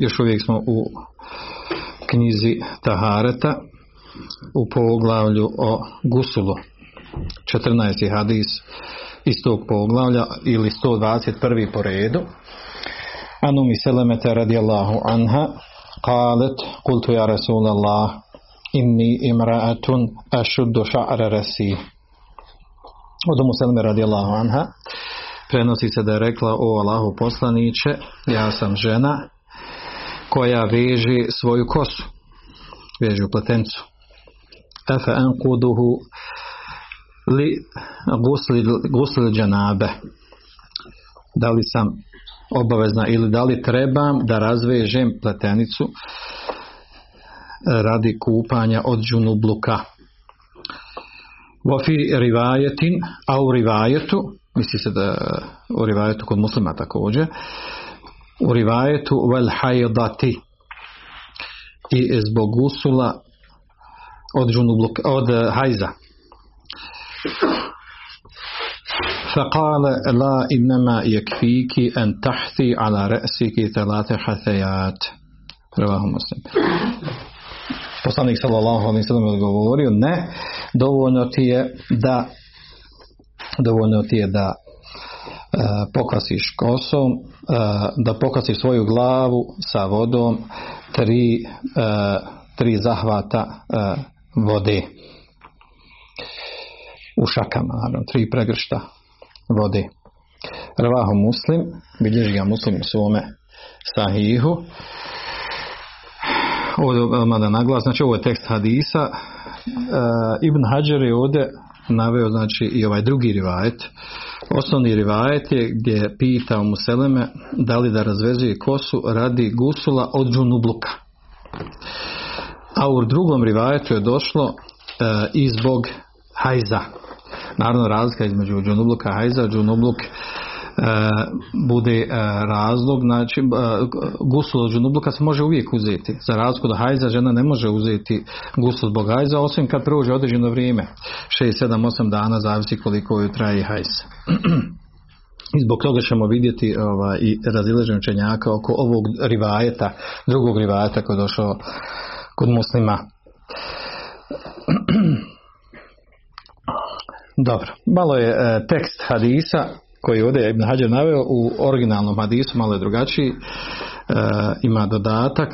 još uvijek smo u knjizi Tahareta u poglavlju o Gusulu 14. hadis iz tog poglavlja ili 121. po redu Anumi Selemete radijallahu anha قالت قلت يا رسول الله إني امرأة أشد شعر رسي od Umu Seleme radijallahu anha prenosi se da je rekla o Allahu poslaniće ja sam žena koja veže svoju kosu, veže u pletencu. Efe enkuduhu li gusli, gusli džanabe. Da li sam obavezna ili da li trebam da razvežem pletenicu radi kupanja od džunubluka. Wafi rivajetin, a u rivajetu, misli se da u rivajetu kod muslima također, u rivajetu vel hajdati i zbog gusula od, džunubluk, od hajza فقال لا إنما يكفيك أن تحثي على رأسك ثلاث حثيات رواه مسلم Poslanik sallallahu alejhi ve sellem odgovorio ne dovoljno ti je da dovoljno ti je da pokasiš kosom, da pokasiš svoju glavu sa vodom tri, tri zahvata vode u šakama, tri pregršta vode. Rvaho muslim, bilježi ga muslim u svome sahihu. Ovdje da naglas, znači ovo je tekst hadisa. Ibn Hajar je ovdje naveo znači i ovaj drugi rivajet. Osnovni rivajet je gdje je pitao Museleme da li da razvezuje kosu radi gusula od džunubluka. A u drugom rivajetu je došlo e, i zbog hajza. Naravno razlika između džunubluka i hajza. Džunubluk bude e, razlog, znači e, gusul od džunubluka se može uvijek uzeti. Za razliku da hajza žena ne može uzeti gusul zbog hajza, osim kad prođe određeno vrijeme. 6, 7, 8 dana, zavisi koliko joj traje hajz. I zbog toga ćemo vidjeti ovaj, i razileženje učenjaka oko ovog rivajeta, drugog rivajeta koji je došao kod muslima. Dobro, malo je e, tekst hadisa koji je ovdje Ibn Hađar naveo u originalnom hadisu, malo je drugačiji, e, ima dodatak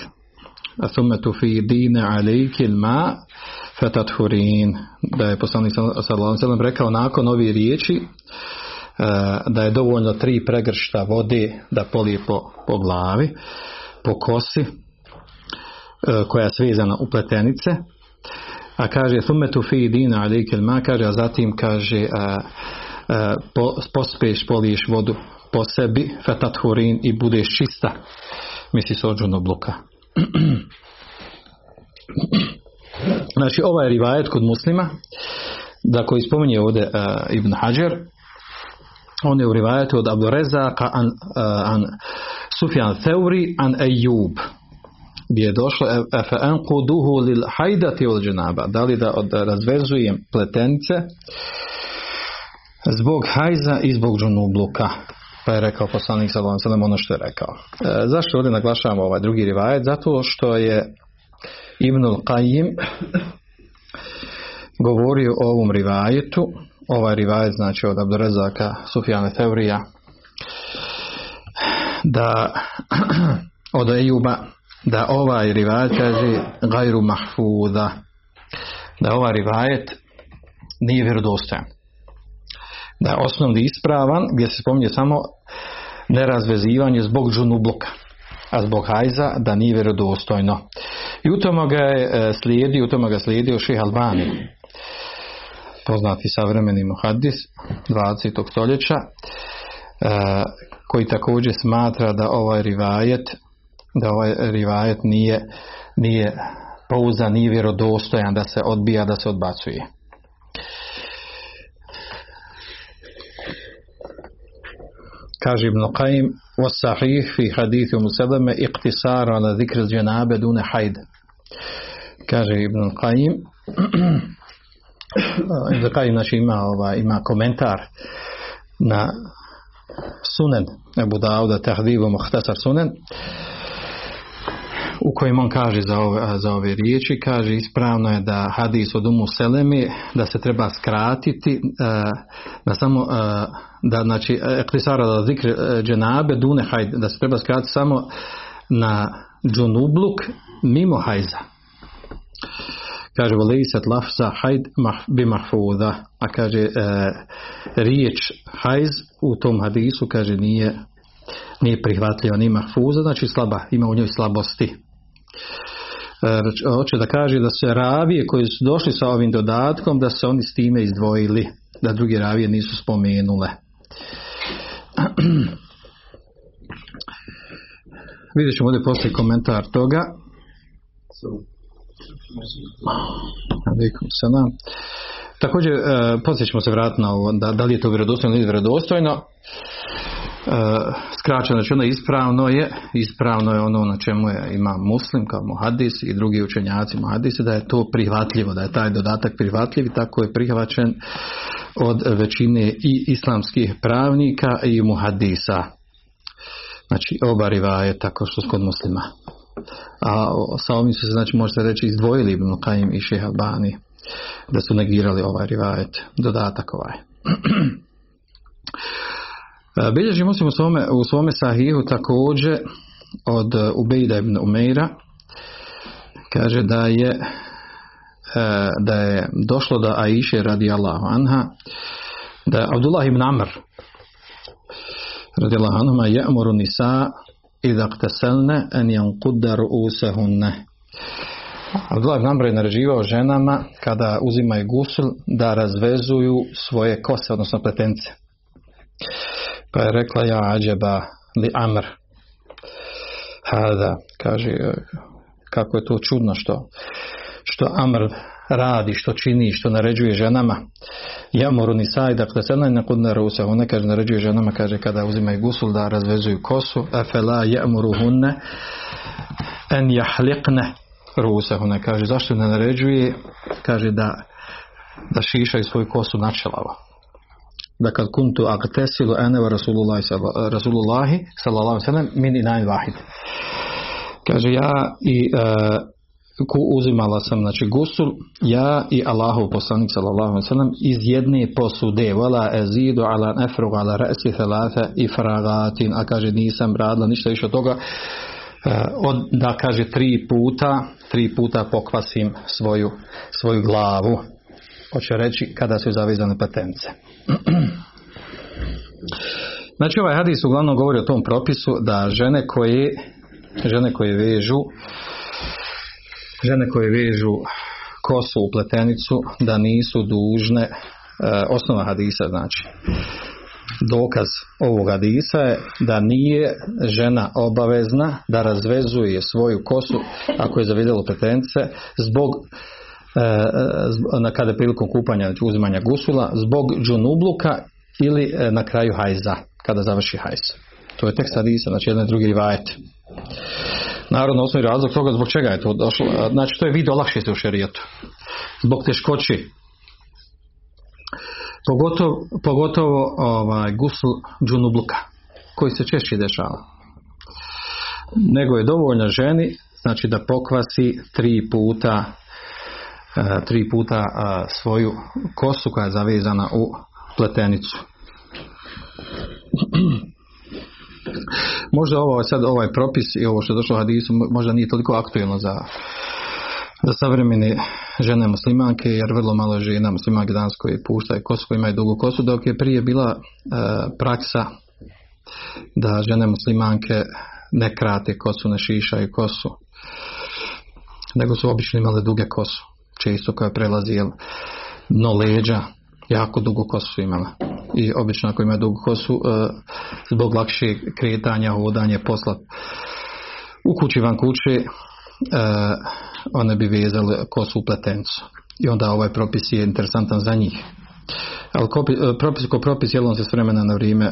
thumme tu fi dine alejkil ma fetathurin da je poslanik sallallahu rekao nakon ovih riječi e, da je dovoljno tri pregršta vode da polije po, po glavi po kosi e, koja je svezana u pletenice. A kaže thumme tu fi dine alejkil ma kaže a zatim kaže a, po, pospeš poliješ vodu po sebi fetathurin i budeš čista. Misli se od bluka znači ovaj rivajet kod muslima da koji spominje ovdje uh, Ibn Hajar on je u rivajetu od Abu Rezaka an, uh, an Sufjan Theuri an Ejub gdje je došlo enquduhu lil hajdati ul dženaba. Da li da, razvezujem pletenice zbog hajza i zbog džunubluka. Pa je rekao poslanik sallallahu alejhi ono što je rekao. E, zašto ovdje naglašavamo ovaj drugi rivajet? Zato što je Ibnul Qayyim govorio o ovom rivajetu. Ovaj rivajet znači od Abdurezaka Sufjane Teorija da od Ejuba da ovaj rivajet kaže gajru mahfuda da ovaj rivajet nije vjerodostojan da je osnovni ispravan gdje se spominje samo nerazvezivanje zbog džunubluka a zbog hajza da nije vjerodostojno. I u tome ga je e, slijedio, u tome ga slijedio ših Albani, poznati savremeni muhaddis 20. stoljeća, e, koji također smatra da ovaj rivajet da ovaj rivajet nije, nije pouzan, nije vjerodostojan, da se odbija, da se odbacuje. Kaže Ibn Qaim, sahih fi hadithu musalame iqtisaru ala zikr džanabe dune hajd. Kaže Ibn Qaim, Ibn Qaim znači ima, ova, ima komentar na sunen Ebu Dauda tahdivu muhtasar sunen u kojem on kaže za ove, za ove riječi, kaže ispravno je da hadis od umu selemi, da se treba skratiti, e, da samo, e, da znači, eklisara da zikre dženabe dune hajde, da se treba skratiti samo na džunubluk mimo hajza. Kaže, volejset lafza hajd bi mahfuda, a kaže, e, riječ hajz u tom hadisu, kaže, nije nije prihvatljiva, ni mahfuza, znači slaba, ima u njoj slabosti. E, hoće da kaže da se ravije koji su došli sa ovim dodatkom da se oni s time izdvojili da drugi ravije nisu spomenule. Vidjet ćemo ovdje poslije komentar toga. Također e, poslije ćemo se vratiti na ovo da, da li je to vjerodostojno ili vjerodostojno skraćeno ono ispravno je ispravno je ono na čemu je ima muslim kao muhadis i drugi učenjaci muhadisi da je to prihvatljivo da je taj dodatak prihvatljiv i tako je prihvaćen od većine i islamskih pravnika i muhadisa znači oba je tako što kod muslima. A sa ovim se znači možete reći izdvojili Ibn Qaim i Šeha Albani da su negirali ovaj rivajet dodatak ovaj. E, bilježi muslim u svome, u svome sahihu također od Ubejda ibn Umeira kaže da je e, da je došlo da Aisha radi Allahu anha da je Abdullah ibn Amr radi Allahu anha je'muru nisa idha qtaselne en janqudda ru'usahunne Abdullah ibn Amr je naređivao ženama kada uzimaju gusul da razvezuju svoje kose, odnosno pletence. Pa je rekla ja ađeba li amr. Hada, kaže, kako je to čudno što, što amr radi, što čini, što naređuje ženama. Ja moru ni saj, dakle, se ne kod rusa, ona kaže, naređuje ženama, kaže, kada uzimaju gusul da razvezuju kosu, afela ja moru hunne, en jahlikne rusa, ona kaže, zašto ne naređuje, kaže da, da šišaju svoju kosu načelava da kad kuntu agtesilu ene wa rasulullahi, sallallahu sallam min inain vahid. Kaže ja i uh, ku uzimala sam znači gusul ja i Allahov poslanik sallallahu sallam iz jedne posude wala azidu ala nefrug ala rasi thalatha ifragatin. A kaže nisam radila ništa više od toga uh, od, da kaže tri puta tri puta pokvasim svoju svoju glavu. Hoće reći kada su zavezane patence Znači ovaj hadis uglavnom govori o tom propisu da žene koje žene koje vežu žene koje vežu kosu u pletenicu da nisu dužne e, osnova hadisa znači dokaz ovog hadisa je da nije žena obavezna da razvezuje svoju kosu ako je zavidjelo pletenice zbog na kada prilikom kupanja znači uzimanja gusula zbog džunubluka ili e, na kraju hajza, kada završi hajz. To je tekst hadisa, znači jedan drugi rivajet. Narodno osnovi razlog toga zbog čega je to došlo. Znači to je vid olakšice u šerijetu. Zbog teškoći. Pogotovo, pogotovo ovaj, gusul džunubluka koji se češće dešava. Nego je dovoljno ženi znači da pokvasi tri puta e, tri puta svoju kosu koja je zavezana u pletenicu. Možda ovo sad ovaj propis i ovo što je došlo u hadisu možda nije toliko aktualno za za savremene žene muslimanke, jer vrlo malo žena muslimanke danas koje puštaju kosu, koji imaju dugu kosu, dok je prije bila praksa da žene muslimanke ne krate kosu, ne šišaju kosu, nego su obično imale duge kosu, često koja prelazi jel, dno leđa, jako dugu kosu imala. I obično ako ima dugu kosu, e, zbog lakšeg kretanja, hodanja, posla u kući van kuće, e, one bi vezale kosu u pletencu. I onda ovaj propis je interesantan za njih. Ali e, propis ko propis, jel on se s vremena na vrijeme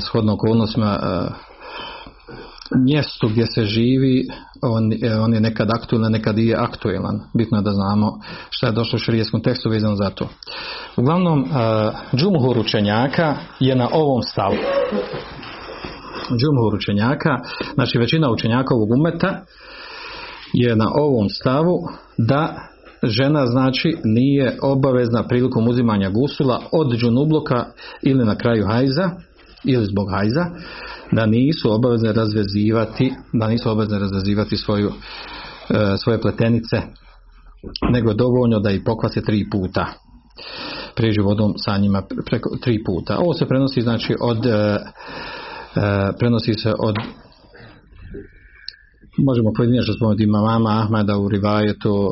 shodno okolnostima mjestu gdje se živi on, on je nekad aktualan, nekad je aktualan. Bitno je da znamo šta je došlo u širijeskom tekstu vezano za to. Uglavnom, uh, džumhur učenjaka je na ovom stavu. Džumhur učenjaka, znači većina učenjaka ovog umeta je na ovom stavu da žena znači nije obavezna prilikom uzimanja gusula od džunubloka ili na kraju hajza ili zbog hajza da nisu obavezne razvezivati da nisu obavezne razvezivati svoju, e, svoje pletenice nego je dovoljno da ih pokvase tri puta prijeđu vodom sa njima preko tri puta. Ovo se prenosi znači od e, e, prenosi se od možemo pojedinačno spomenuti mama Ahmeda u Rivajetu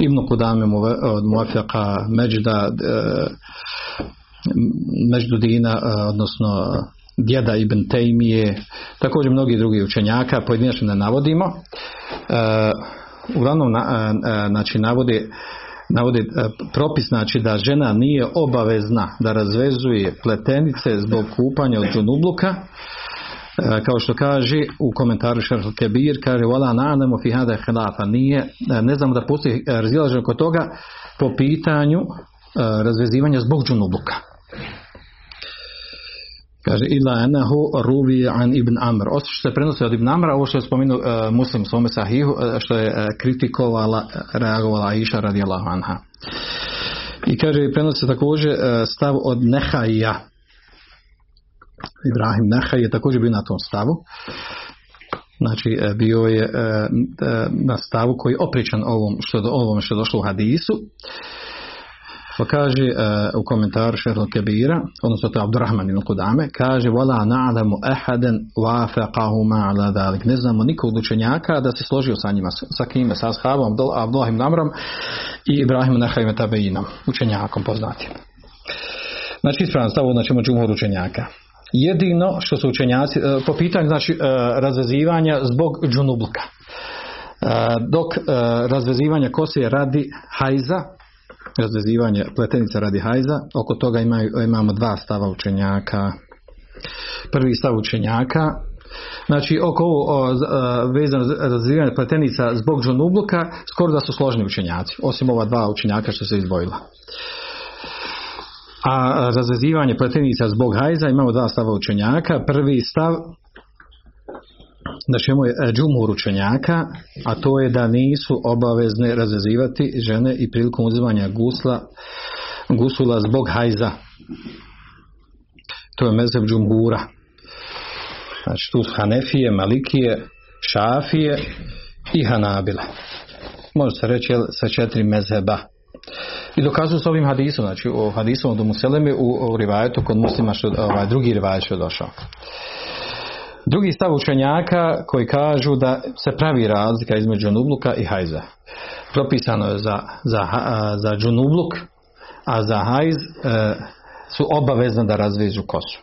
Ibnu Kudame od Muafjaka Međda Međdudina odnosno djeda Ibn Tejmije, također mnogi drugi učenjaka, pojedinačno ne navodimo. E, uglavnom, na, e, znači, navodi, navodi e, propis znači da žena nije obavezna da razvezuje pletenice zbog kupanja od džunubluka, kao što kaže u komentaru Šarh Kebir, kaže wala na'lamu fi hada khilafa, nije, ne znamo da postoji razilaženje kod toga po pitanju razvezivanja zbog džunubluka. Kaže ila enahu ruvi an ibn Amr. Osim što se prenosi od ibn Amra, ovo što je spomenuo uh, muslim svome sahihu, uh, što je uh, kritikovala, reagovala Aisha radijallahu anha. I kaže, prenosi također uh, stav od Nehaija. Ibrahim Nehaj je također bio na tom stavu. Znači, bio je na stavu koji je opričan ovom što, ovom što je došlo u hadisu. Pa kaže uh, u komentaru Šehrl Kebira, odnosno to je Abdurrahman ibn Kudame, kaže Vala na'lamu ahadan wafaqahu ma'ala dalik. Ne znamo nikog učenjaka da se složio sa njima, sa kime, sa ashabom, Abdullahim Namrom i Ibrahim Nahajim Tabejinom, učenjakom poznatim. Znači ispravan stav na čemu džumhur učenjaka. Jedino što su učenjaci, uh, po pitanju znači uh, razvezivanja zbog džunubluka. Dok razvezivanja kose radi hajza, razvezivanje pletenica radi hajza. Oko toga imaju, imamo dva stava učenjaka. Prvi stav učenjaka Znači, oko ovo vezano za razvijanje pletenica zbog džonubluka, skoro da su složni učenjaci, osim ova dva učenjaka što se izdvojila. A razvezivanje pletenica zbog hajza imamo dva stava učenjaka. Prvi stav znači imamo je džumur učenjaka, a to je da nisu obavezne razvezivati žene i prilikom uzimanja gusla, gusula zbog hajza. To je mezev džumbura. Znači tu su Hanefije, Malikije, Šafije i Hanabile. Može se reći sa četiri mezheba. I dokazuju s ovim hadisom, znači u hadisom od Museleme u, u rivajetu kod muslima što ovaj drugi rivajet što je došao. Drugi stav učenjaka koji kažu da se pravi razlika između džunubluka i hajza. Propisano je za, za, za džunubluk, a za hajz e, su obavezne da razvežu kosu.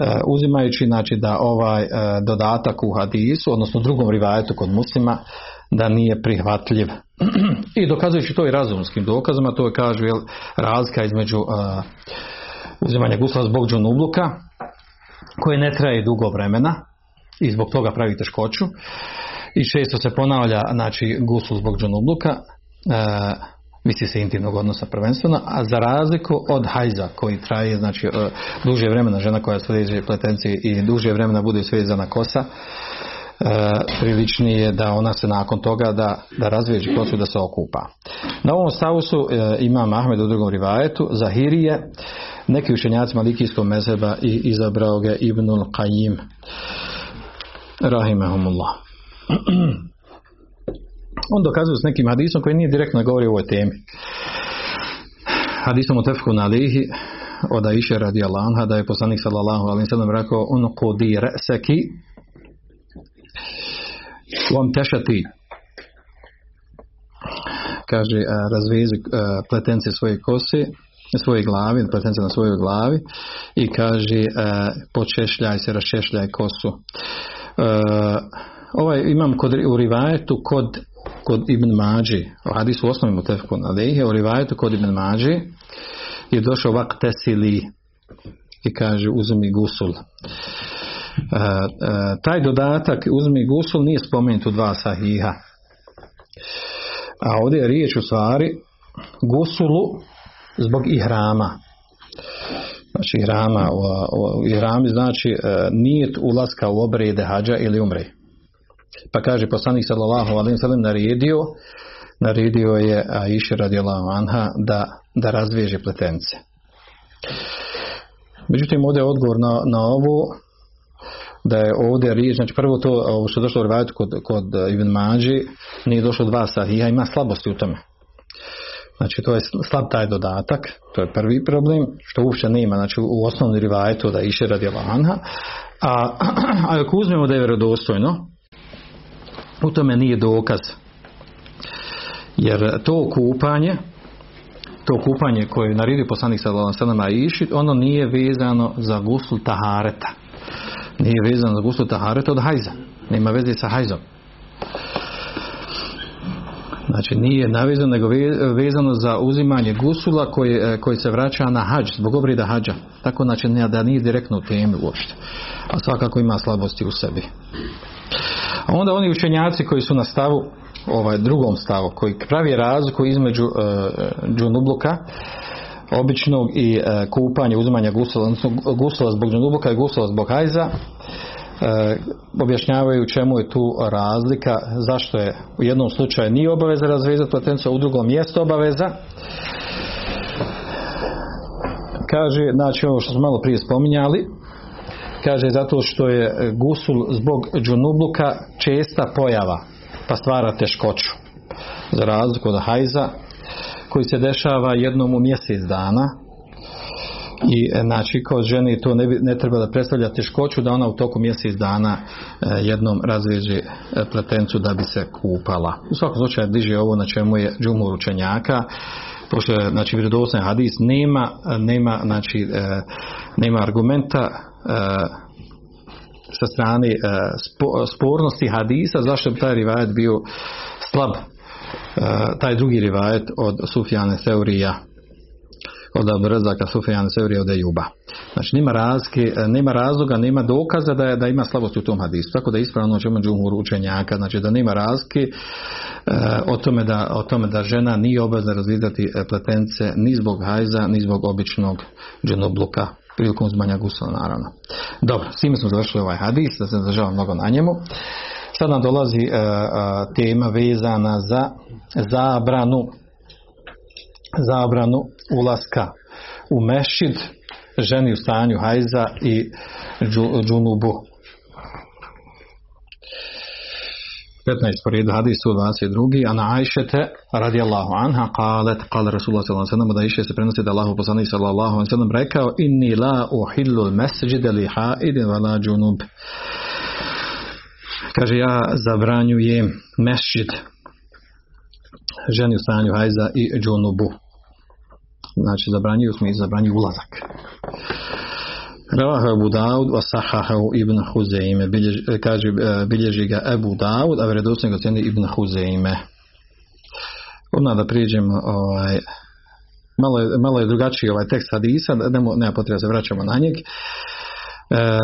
E, uzimajući znači da ovaj e, dodatak u hadisu, odnosno drugom rivajetu kod muslima, da nije prihvatljiv. I dokazujući to i razumskim dokazama, to je kažu jel, razlika između e, uzimanja gusla zbog džunubluka koje ne traje dugo vremena i zbog toga pravi teškoću i često se ponavlja znači gusul zbog džunubluka e, misli se intimnog odnosa prvenstveno a za razliku od hajza koji traje znači e, duže vremena žena koja sledeće pletenci i duže vremena bude svezana kosa e, priličnije je da ona se nakon toga da, da razveže kosu da se okupa. Na ovom stavu su e, ima Ahmed u drugom rivajetu Zahirije neki učenjaci malikijskog mezheba i izabrao ga Ibnul Qajim rahimahumullah. On dokazuje s nekim hadisom koji nije direktno govori o ovoj temi. Hadisom u tefku na lihi od Aisha radi Anha da je poslanik sallallahu alaihi sallam rekao on kodi reseki on tešati kaže razvezi pletence svoje kose svoje glavi, pletence na svojoj glavi i kaže počešljaj se, rašešljaj kosu. Ovaj imam kod, u rivajetu kod kod Ibn Mađi, u hadisu u utefku na u rivajetu kod Ibn Mađi je došao vak tesili i kaže uzmi gusul. E, e, taj dodatak uzmi gusul nije spomenut u dva sahiha. A ovdje je riječ u stvari gusulu zbog ihrama. Znači ihrama, u, ihrami znači e, nijet ulaska u obrede hađa ili umre. Pa kaže poslanik sallallahu alejhi ve naredio naredio je Aisha radijallahu anha da, da razveže pletence. Međutim, ovdje je odgovor na, na ovo da je ovdje riječ, znači prvo to što je došlo u kod, kod Ibn Mađi nije došlo dva sahija, ima slabosti u tome. Znači to je slab taj dodatak, to je prvi problem, što uopće nema, znači u osnovnom rivajetu da iše radi anha, a, a ako uzmemo da je vjerodostojno, u tome nije dokaz. Jer to kupanje, to kupanje koje je naredio poslanik sallallahu alejhi iši, ono nije vezano za gusul tahareta. Nije vezano za gusul tahareta od hajza. Nema veze sa hajzom. Znači nije navezano nego vezano za uzimanje gusula koji, e, koji se vraća na hađ, zbog obrida hađa. Tako znači da nije direktno u temi uopšte. A svakako ima slabosti u sebi. A onda oni učenjaci koji su na stavu ovaj drugom stavu koji pravi razliku između uh, džunubluka običnog i uh, kupanja uzimanja gusula, odnosno gusula zbog džunubluka i gusula zbog hajza objašnjavaju čemu je tu razlika, zašto je u jednom slučaju nije obaveza razvezati platencu, a u drugom jest obaveza. Kaže, znači ovo što smo malo prije spominjali, kaže zato što je gusul zbog džunubluka česta pojava pa stvara teškoću za razliku od hajza koji se dešava jednom u mjesec dana i e, znači kod ženi to ne, ne treba da predstavlja teškoću da ona u toku mjesec dana e, jednom razveže e, pletencu da bi se kupala. U svakom slučaju diže ovo na čemu je džumur učenjaka pošto znači vjerodostojni hadis nema, nema znači nema argumenta sa strane e, spornosti hadisa zašto bi taj rivajet bio slab e, taj drugi rivajet od Sufjane Seurija od Abdurazaka Sufjane Seurija od Ejuba. Znači nema, razke, e, nema razloga, nema dokaza da, je, da ima slabosti u tom hadisu. Tako da ispravno ćemo džumhur učenjaka, znači da nema razke o, tome da, o tome da žena nije obvezna razvidati pletence ni zbog hajza, ni zbog običnog dženobluka prilikom uzmanja gusla naravno. Dobro, s time smo završili ovaj hadis, da se zadržava mnogo na njemu. Sad nam dolazi uh, tema vezana za zabranu zabranu ulaska u mešid ženi u stanju hajza i džunubu. 15 po redu hadisu 22. Ana Ajšete radijallahu anha qalet qala Rasulullah sallallahu alejhi ve sellem da Ajše se prenosi da Allahu poslanik sallallahu alejhi ve sellem rekao inni la uhillu al-masjida li ha'idin wa la junub. Kaže ja zabranjujem mesdžid ženi u stanju hajza i džunubu. Znači zabranjuju smo i zabranjuju ulazak. Ravaha Abu Dawud wa sahahahu Ibn Huzeime. kaže, e, bilježi ga Abu Dawud, a vredosno ga cijeni Ibn Huzeime. Odmah da priđemo ovaj, malo je, malo je drugačiji ovaj tekst hadisa, nema, nema potreba se vraćamo na njeg. E,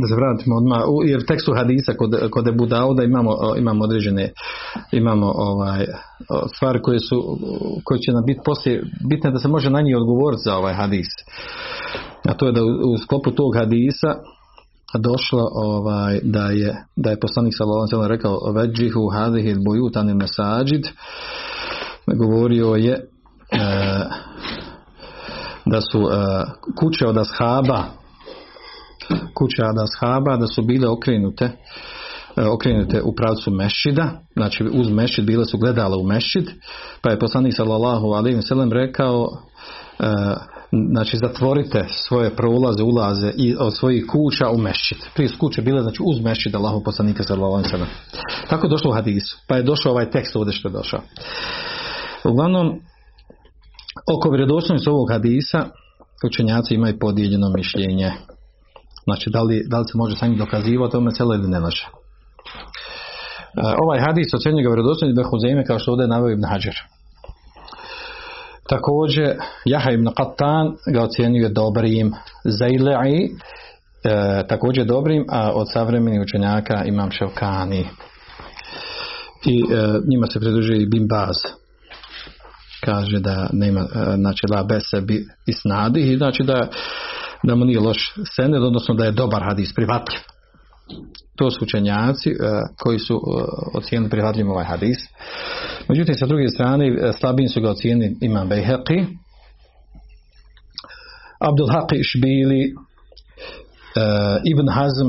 da se vratimo odmah, jer u tekstu hadisa kod, kod Ebu Dauda imamo, imamo određene imamo ovaj, stvari koje su koje će nam biti poslije bitne da se može na njih odgovoriti za ovaj hadis. A to je da u, sklopu tog hadisa došlo ovaj, da je da je poslanik sallallahu rekao veđihu hadihi bujutan mesajid govorio je e, da su e, kuće od ashaba kuće Ada Shaba da su bile okrenute okrenete u pravcu mešida, znači uz mešid bile su gledala u mešid, pa je poslanik sallallahu alejhi ve rekao znači zatvorite svoje prolaze, ulaze i od svojih kuća u mešćid. Prije su kuće bile znači uz mešćid Allahu poslanika sallallahu alejhi Tako je došlo u hadisu. Pa je došao ovaj tekst ovdje što je došao. Uglavnom oko vjerodostojnosti ovog hadisa učenjaci imaju podijeljeno mišljenje. Znači da li, da li se može sami dokazivati tome celo ili ne može. Ovaj hadis ocjenjuje ga vjerodostojnim Behuzeme kao što ovdje je naveo Ibn Hajar. Također, Jaha ibn Qattan ga ocjenjuje dobrim. Zaile'i e, također dobrim, a od savremenih učenjaka imam Ševkani. I e, njima se pridružuje i Bin Baz. Kaže da nema, e, znači la bese bi i znači da, da mu nije loš sened, odnosno da je dobar hadis, prihvatljiv. To su učenjaci e, koji su e, ocijenili prihvatljivim ovaj hadis. Međutim, sa druge strane, e, slabim su ga ocijenili Imam Bejheqi, Abdul Haqi Šbili, Ibn Hazm,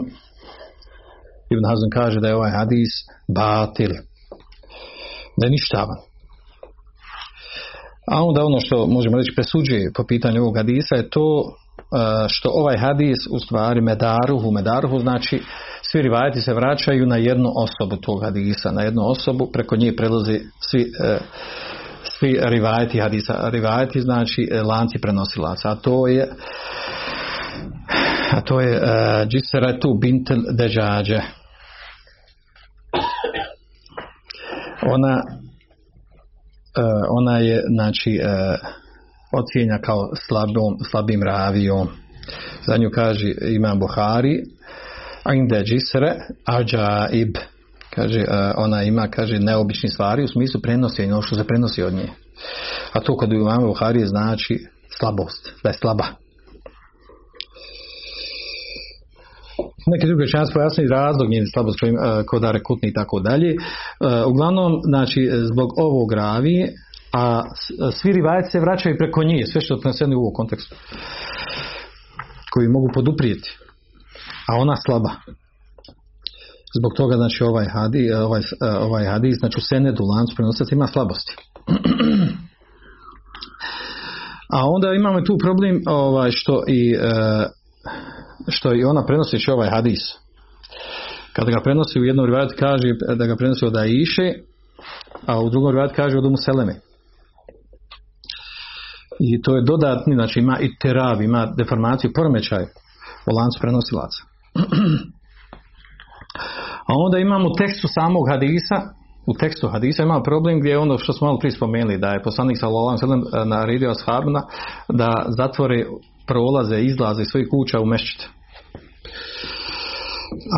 Ibn Hazm kaže da je ovaj hadis batil, da je ništavan. A onda ono što možemo reći presuđuje po pitanju ovog hadisa je to što ovaj hadis u stvari medaruhu, medaruhu znači svi rivajati se vraćaju na jednu osobu tog hadisa, na jednu osobu, preko nje prelazi svi, e, svi rivajati hadisa. Rivajati znači e, lanci prenosilaca, a to je a to je Džiseretu bintel deđađe. Ona ona je znači ocijenja kao slabom, slabim ravijom. Za nju kaže ima Buhari, Inde džisre ađaib. Kaže, e, ona ima, kaže, neobični stvari u smislu prenosi ono što se prenosi od nje. A to kod imamo Buhari znači slabost, da je slaba. Neki drugi čas pojasnili razlog njene slabosti e, kod rekutni i tako dalje. E, uglavnom, znači, zbog ovog ravije, a svi rivajci se vraćaju preko nje, sve što je u ovom kontekstu, koji mogu poduprijeti a ona slaba. Zbog toga znači ovaj hadis, ovaj, ovaj hadis znači u senedu lancu prenosaca ima slabosti. A onda imamo tu problem ovaj, što i e, što i ona prenosi ovaj hadis. Kada ga prenosi u jednom rivajet kaže da ga prenosi od Aiše, a u drugom rivajet kaže od Umuseleme. I to je dodatni, znači ima i terab, ima deformaciju, poremećaj u lancu prenosilaca. A onda imamo u tekstu samog hadisa, u tekstu hadisa ima problem gdje je ono što smo malo prije spomenuli, da je poslanik sallallahu alejhi naredio ashabima da zatvore prolaze, izlaze iz svojih kuća u mešćit.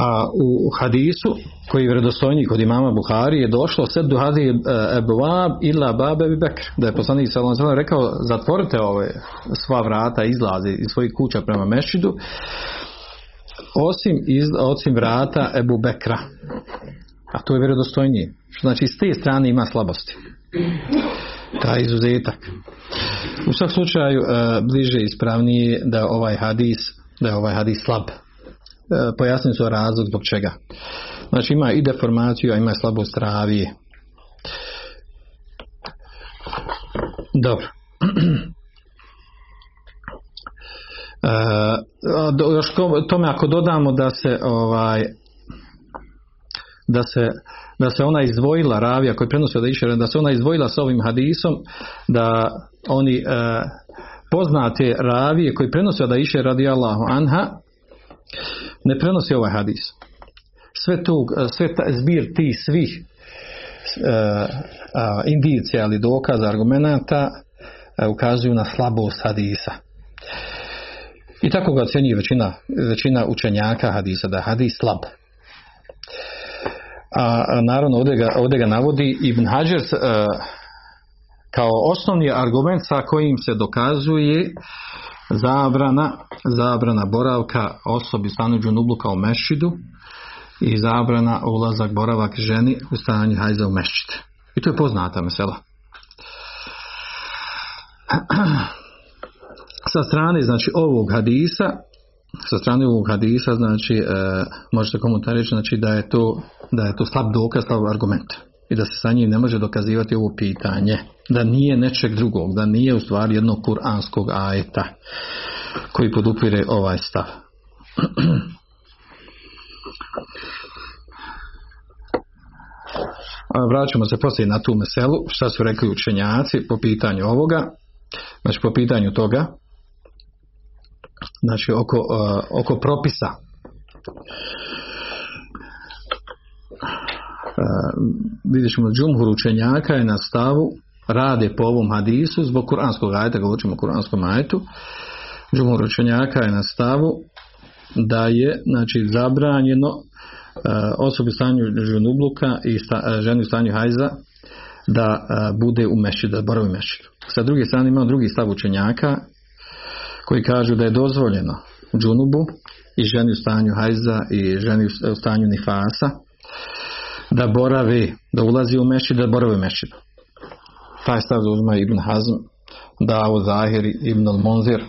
A u hadisu koji je vredostojni kod imama Buhari je došlo sedu hadi ebwab illa babe bi bekr. Da je poslanik sallallahu rekao zatvorite ove sva vrata izlaze iz svojih kuća prema mešćidu osim, iz, osim vrata Ebu Bekra. A to je vjerodostojnije. Znači s te strane ima slabosti. Taj izuzetak. U svakom slučaju e, bliže ispravnije da ovaj hadis da je ovaj hadis slab. E, pojasnim su razlog zbog čega. Znači ima i deformaciju, a ima slabost ravije. Dobro. E, još tome ako dodamo da se ovaj da se da se ona izdvojila ravija koji prenosi od Išera, da se ona izdvojila s ovim hadisom, da oni e, poznate ravije koji prenose od Iše radi Allahu anha, ne prenosi ovaj hadis. Sve tu, sve ta, zbir ti svih e, indicija ali dokaza, argumenata e, ukazuju na slabost hadisa. I tako ga ocjenjuje većina, većina učenjaka hadisa, da je hadis slab. A, naravno ovdje ga, ovdje ga navodi Ibn Hajar e, kao osnovni argument sa kojim se dokazuje zabrana, zabrana boravka osobi stanu džunubluka u mešidu i zabrana ulazak boravak ženi u stanju hajza u mešćid. I to je poznata mesela. sa strane znači ovog hadisa sa strane ovog hadisa znači e, možete komentariti znači da je to da je to slab dokaz, slab argument i da se sa njim ne može dokazivati ovo pitanje, da nije nečeg drugog, da nije u stvari jednog kuranskog ajeta koji podupire ovaj stav. Vraćamo se poslije na tu meselu, šta su rekli učenjaci po pitanju ovoga, znači po pitanju toga, znači oko, oko propisa. Vidjet ćemo džumhur učenjaka je na stavu rade po ovom hadisu zbog kuranskog ajeta, govorimo o kuranskom ajetu, džumhur učenjaka je na stavu da je znači zabranjeno uh, osobi stanju žunubluka i sta, ženi u stanju hajza da bude u mešidu, da boravi u mešidu. Sa druge strane imamo drugi stav učenjaka koji kažu da je dozvoljeno džunubu i ženi u stanju hajza i ženi u stanju nifasa da boravi, da ulazi u mešid, da boravi u mešidu. Taj stav zauzma Ibn Hazm, Dao Zahir, Ibn al-Monzir,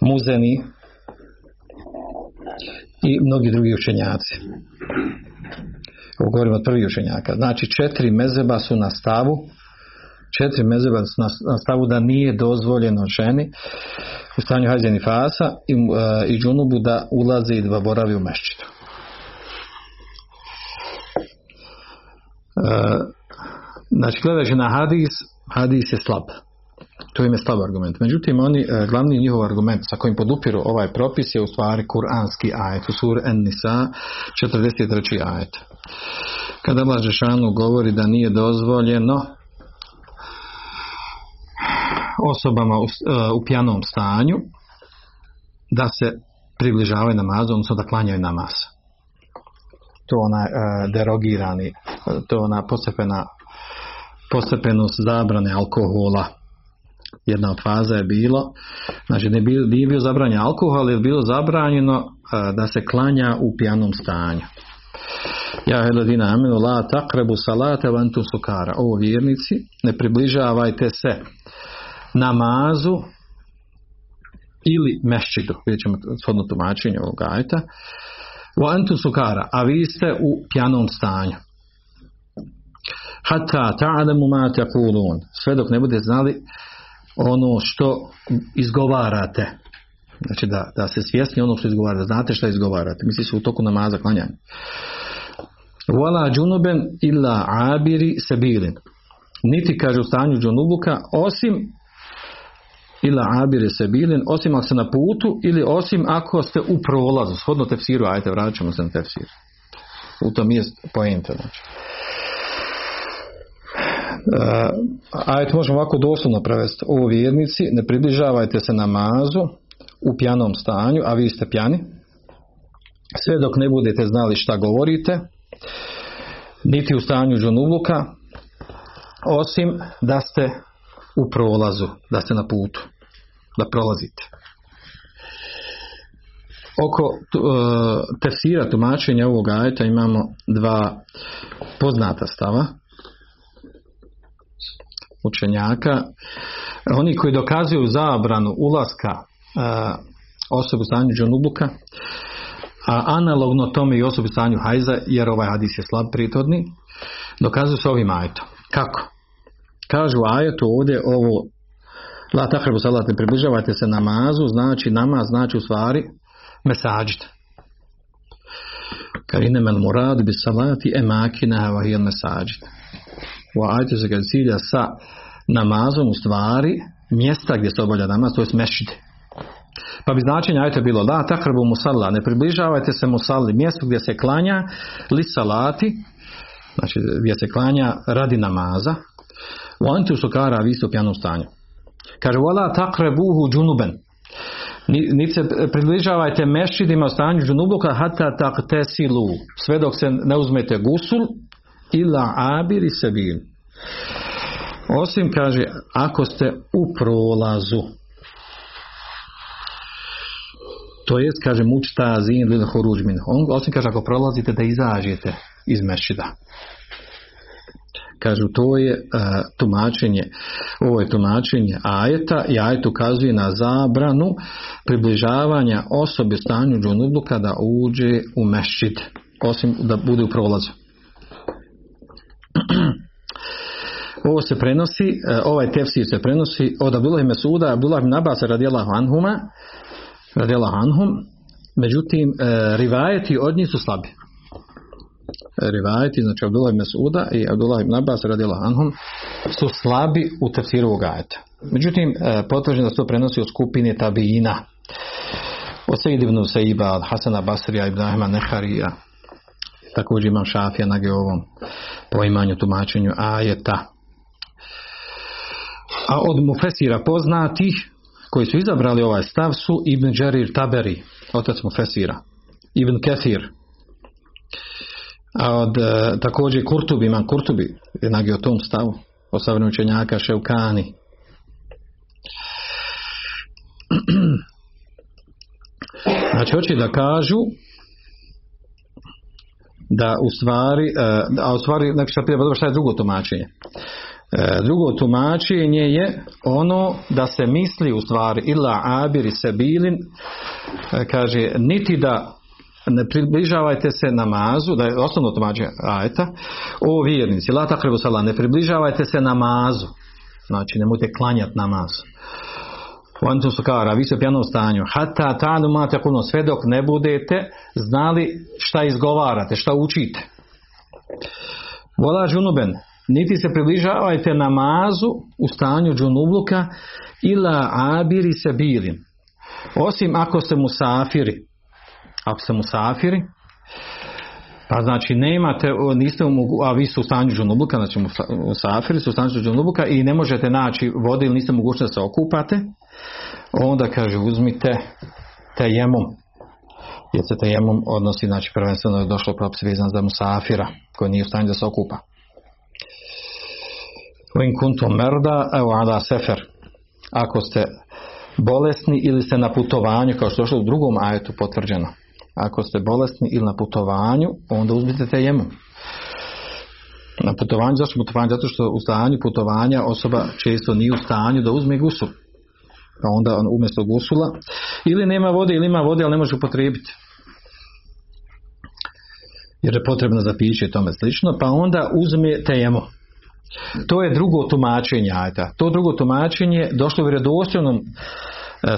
Muzeni i mnogi drugi učenjaci. Ovo govorimo od prvih učenjaka. Znači četiri mezeba su na stavu četiri mezeba su na stavu da nije dozvoljeno ženi u stanju hajzeni fasa i, uh, i džunubu da ulazi i da boravi u mešćitu. Uh, znači gledajući na hadis, hadis je slab. To im je slab argument. Međutim, oni, glavni njihov argument sa kojim podupiru ovaj propis je u stvari kuranski ajet, u sur En-Nisa, 43. ajet. Kada Allah Žešanu govori da nije dozvoljeno osobama u, u pjanom stanju da se približavaju namazu, odnosno da klanjaju namaz. To ona derogirani, to ona postepena postepenost zabrane alkohola jedna faza je bilo, znači ne bio, nije bio zabranjen alkohol, je bilo zabranjeno da se klanja u pijanom stanju. Ja heladina aminu la takrebu salate vantum sukara. Ovo vjernici, ne približavajte se namazu ili mešćidu, vidjet ćemo shodno tumačenje ovog ajta, u antum sukara, a vi ste u pijanom stanju. Hatta ta'alamu ma taqulun. Sve dok ne bude znali ono što izgovarate. Znači da, da se svjesni ono što izgovarate, znate što izgovarate. Misli se u toku namaza klanjanja. Wala džunuben illa abiri sebilin. Niti kaže u stanju džunubuka, osim ila abire sebilin, osim ako ste na putu ili osim ako ste u prolazu. Shodno tefsiru, ajte, vratit ćemo se na tefsir. U tom je pojenta. Znači. Ajte, možemo ovako doslovno prevesti. Ovo vjernici, ne približavajte se namazu u pjanom stanju, a vi ste pjani. Sve dok ne budete znali šta govorite, niti u stanju džunuluka, osim da ste u prolazu, da ste na putu, da prolazite. Oko uh, tefsira tumačenja ovog ajeta imamo dva poznata stava učenjaka. Oni koji dokazuju zabranu ulaska uh, osobu stanju džunubuka, a analogno tome i osobu u stanju hajza, jer ovaj hadis je slab pritodni, dokazuju s ovim ajetom. Kako? Kažu ajetu ovdje ovo La tahrebu salat, ne približavajte se namazu, znači namaz, znači u stvari mesađid. Kar inemel murad bi salati emakina wa hiya mesađid. U ajetu se kad cilja sa namazom u stvari mjesta gdje se obavlja namaz, to je mešid. Pa bi značenje ajte bilo la tahrebu musalla, ne približavajte se musalli, mjestu gdje se klanja li salati, znači gdje se klanja radi namaza, u antu sukara, vi ste u pjanom stanju. Kaže, wala takrebuhu džunuben. Niti se približavajte mešidima u stanju džunubluka hata tak tesilu. Sve dok se ne uzmete gusul ila abiri sebil. Osim, kaže, ako ste u prolazu. To jest, kaže, mučta zin. On, osim, kaže, ako prolazite da izađete iz mešida. Kažu to je uh, tumačenje, ovo je tumačenje ajeta i ajet ukazuje na zabranu približavanja osobe stanju džunubu kada uđe u mešćid. osim da bude u prolazu. Ovo se prenosi, e, ovaj tefsir se prenosi od Abdullah Mesuda, Abdullah ibn Abbas radijallahu anhuma, radijallahu anhum, međutim, e, rivajeti od njih su slabi. E, rivajeti, znači Abdullah ibn Mesuda i Abdullah ibn Abbas radijallahu anhum, su slabi u tefsiru ovog ajeta. Međutim, potvrđeno da se to prenosi od skupine tabijina. Od Sejid ibn od Hasana Basrija, ibn Ahma Neharija, također imam šafija na ovom poimanju, tumačenju ajeta. A od mufesira poznatih koji su izabrali ovaj stav su Ibn Đerir Taberi, otac mufesira, Ibn Kefir, a od e, također Kurtubi, imam Kurtubi, je o tom stavu, o savremenu učenjaka Ševkani. Znači, hoće da kažu da u stvari, e, a u stvari, znači šta je drugo tumačenje? E, drugo tumačenje je ono da se misli u stvari ila abiri sebilin e, kaže niti da ne približavajte se namazu, da je osnovno tumačenje ajeta, o vjernici, la takrebu ne približavajte se namazu, znači nemojte klanjati namaz. U su kara, vi se u stanju, hata tanu mate kuno, sve dok ne budete znali šta izgovarate, šta učite. Vola džunuben, niti se približavajte namazu u stanju džunubluka ila abiri se bilim. Osim ako ste musafiri. Ako ste musafiri, pa znači nemate, niste mogu, a vi ste u stanju džunubluka, znači musafiri su u stanju džunubluka i ne možete naći vode ili niste mogućni da se okupate, onda kaže uzmite tejemom. Jer se tejemom odnosi, znači prvenstveno je došlo propis vezan za musafira koji nije u stanju da se okupa. In kuntum merda, evo ala sefer. Ako ste bolesni ili ste na putovanju, kao što je u drugom ajetu potvrđeno. Ako ste bolesni ili na putovanju, onda uzmite tejemom. Na putovanju, zašto putovanju? Zato što u stanju putovanja osoba često nije u stanju da uzme gusul. Pa onda on umjesto gusula ili nema vode ili ima vode, ali ne može upotrijebiti. Jer je potrebno za piće i tome slično, pa onda uzme tejemo. To je drugo tumačenje ajta. To drugo tumačenje došlo u vjerodostojnom e,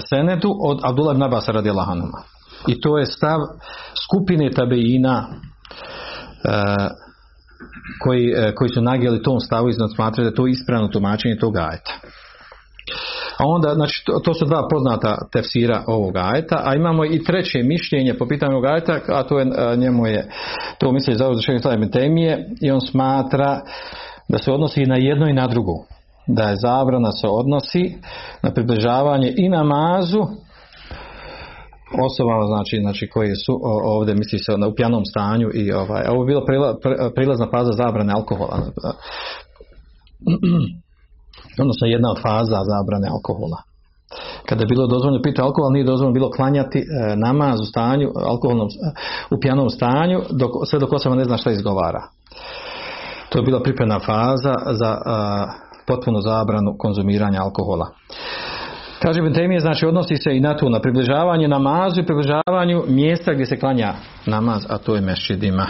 senetu od Abdullah ibn Abbas I to je stav skupine tabeina e, koji, e, koji su nagijeli tom stavu i smatrali da to ispravno tumačenje tog ajta. A onda, znači, to, to, su dva poznata tefsira ovog ajeta, a imamo i treće mišljenje po pitanju ovog ajeta, a to je, njemu je, to misli za uzrešenje temije i on smatra da se odnosi i na jedno i na drugo. Da je zabrana se odnosi na približavanje i namazu osobama znači, znači koje su ovdje misli se na u pjanom stanju i ovaj, ovo je bila prilazna faza zabrane alkohola. Odnosno jedna od faza zabrane alkohola. Kada je bilo dozvoljeno piti alkohol, nije dozvoljeno bilo klanjati e, namaz u stanju, alkoholnom, u pjanom stanju, dok, sve dok osoba ne zna šta izgovara. To je bila pripremna faza za potpunu zabranu konzumiranja alkohola. Kaže Ibn znači odnosi se i na to, na približavanje namazu i približavanju mjesta gdje se klanja namaz, a to je mešćidima.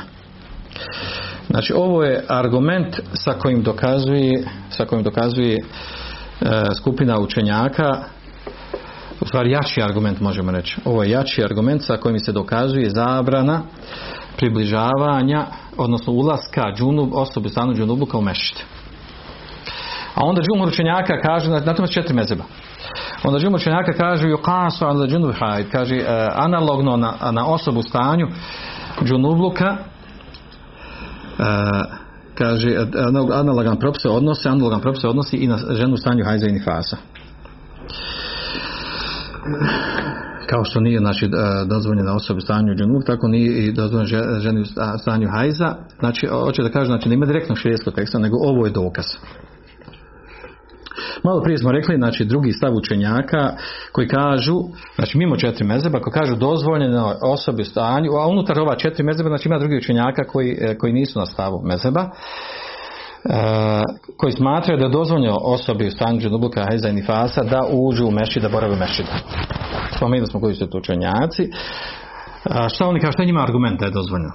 Znači ovo je argument sa kojim dokazuje, sa kojim dokazuje e, skupina učenjaka u stvari jači argument možemo reći. Ovo je jači argument sa kojim se dokazuje zabrana približavanja, odnosno ulaska džunub, osobi stanu džunubuka u mešćid. A onda džumur učenjaka kaže, na tome četiri mezeba. Onda džumur učenjaka kaže, yuqasu ala džunub hajd, kaže, e, analogno na, na osobu stanju džunubluka, uh, kaže, e, analogan propis odnosi, analogan propis odnosi i na ženu stanju hajza i nifasa kao što nije znači, e, dozvoljena osobi stanju džunub, tako nije i dozvoljena ženi stanju hajza. Znači, hoće da kaže, znači, nema direktno širijeskog teksta, nego ovo je dokaz. Malo prije smo rekli, znači, drugi stav učenjaka koji kažu, znači, mimo četiri mezeba, koji kažu dozvoljeno osobi u stanju, a unutar ova četiri mezeba, znači, ima drugi učenjaka koji, e, koji nisu na stavu mezeba. E, koji smatraju da je dozvoljeno osobi u stanju džunubuka hajza i nifasa da uđu u mešćid, da borave u mešćida. Spomenuli smo koji su to učenjaci. šta oni kažu, šta njima argument da je dozvoljeno?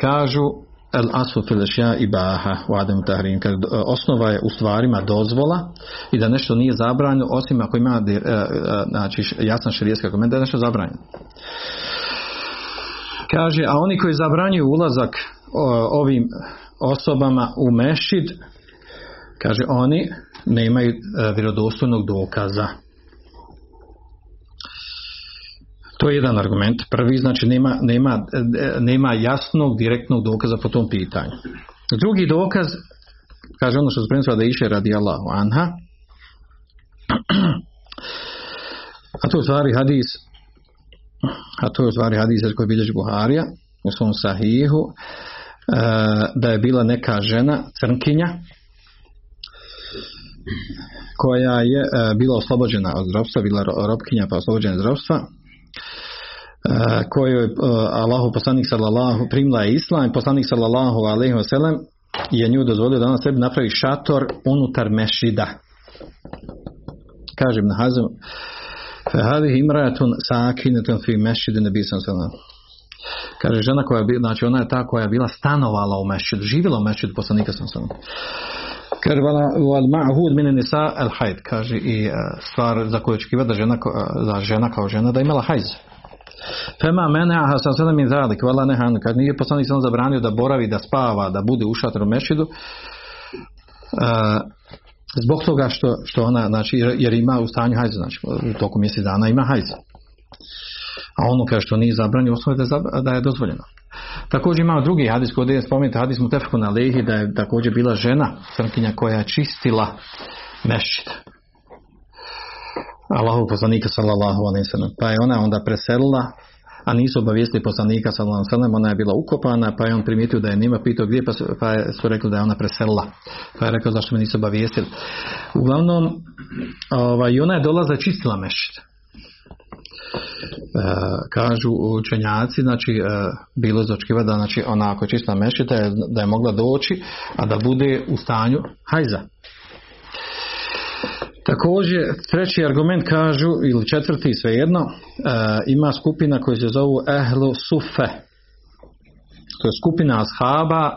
kažu el asu filešja i baha u adem tahrim. Osnova je u stvarima dozvola i da nešto nije zabranjeno osim ako ima e, e, znači, jasan širijeski komentar da je nešto zabranjeno. Kaže, a oni koji zabranjuju ulazak ovim osobama u mešid, kaže, oni nemaju e, vjerodostojnog dokaza. To je jedan argument. Prvi, znači nema, nema, nema jasnog, direktnog dokaza po tom pitanju. Drugi dokaz, kaže ono što se prenosila da iše radi Allahu anha, a to je stvari hadis, a to je stvari hadis koji bilježi Buharija u svom sahihu, e, da je bila neka žena, crnkinja, koja je e, bila oslobođena od zdravstva, bila robkinja pa oslobođena od zdravstva, E, kojoj e, Allahu poslanik sallallahu primila je islam poslanik sallallahu alejhi ve sellem je nju dozvolio da ona sebi napravi šator unutar mešida kažem na hazom Fehadih imratun sakinetun fi mešidin nebisan sallallahu Kaže žena koja je, znači ona je ta koja je bila stanovala u mešid, živjela u mešid poslanika sam. Kaže wal ma'hud min nisa al haid. Kaže i eh, stvar za koju očekiva da žena, da žena kao žena da imala hajz. Fema mene aha sam sada mi zalik, vala nehan, kad nije poslanik sam zabranio da boravi, da spava, da bude u šatru mešidu, uh, zbog toga što, što ona, znači, jer ima u stanju hajza, znači, u toku mjesec dana ima hajza. A ono kaže što nije zabranio, osnovi da, je da je dozvoljeno. Također ima drugi hadis koji je spomenuti hadis mu tefku na lehi da je također bila žena crnkinja koja je čistila mešćid. Allahu poslanika sallallahu alaihi. Pa je ona onda preselila, a nisu obavijestili poslanika sallallahu alaihi ona je bila ukopana, pa je on primijetio da je nima pitao gdje, pa su, pa su rekli da je ona preselila. Pa je rekao zašto me nisu obavijestili. Uglavnom, ovaj, ona je dolaza čistila mešćid. E, kažu učenjaci, znači e, bilo za da znači ona ako je čistila mešćid da je, da je mogla doći, a da bude u stanju hajza. Također, treći argument kažu, ili četvrti svejedno, e, ima skupina koja se zovu Ehlu Sufe. To je skupina ashaba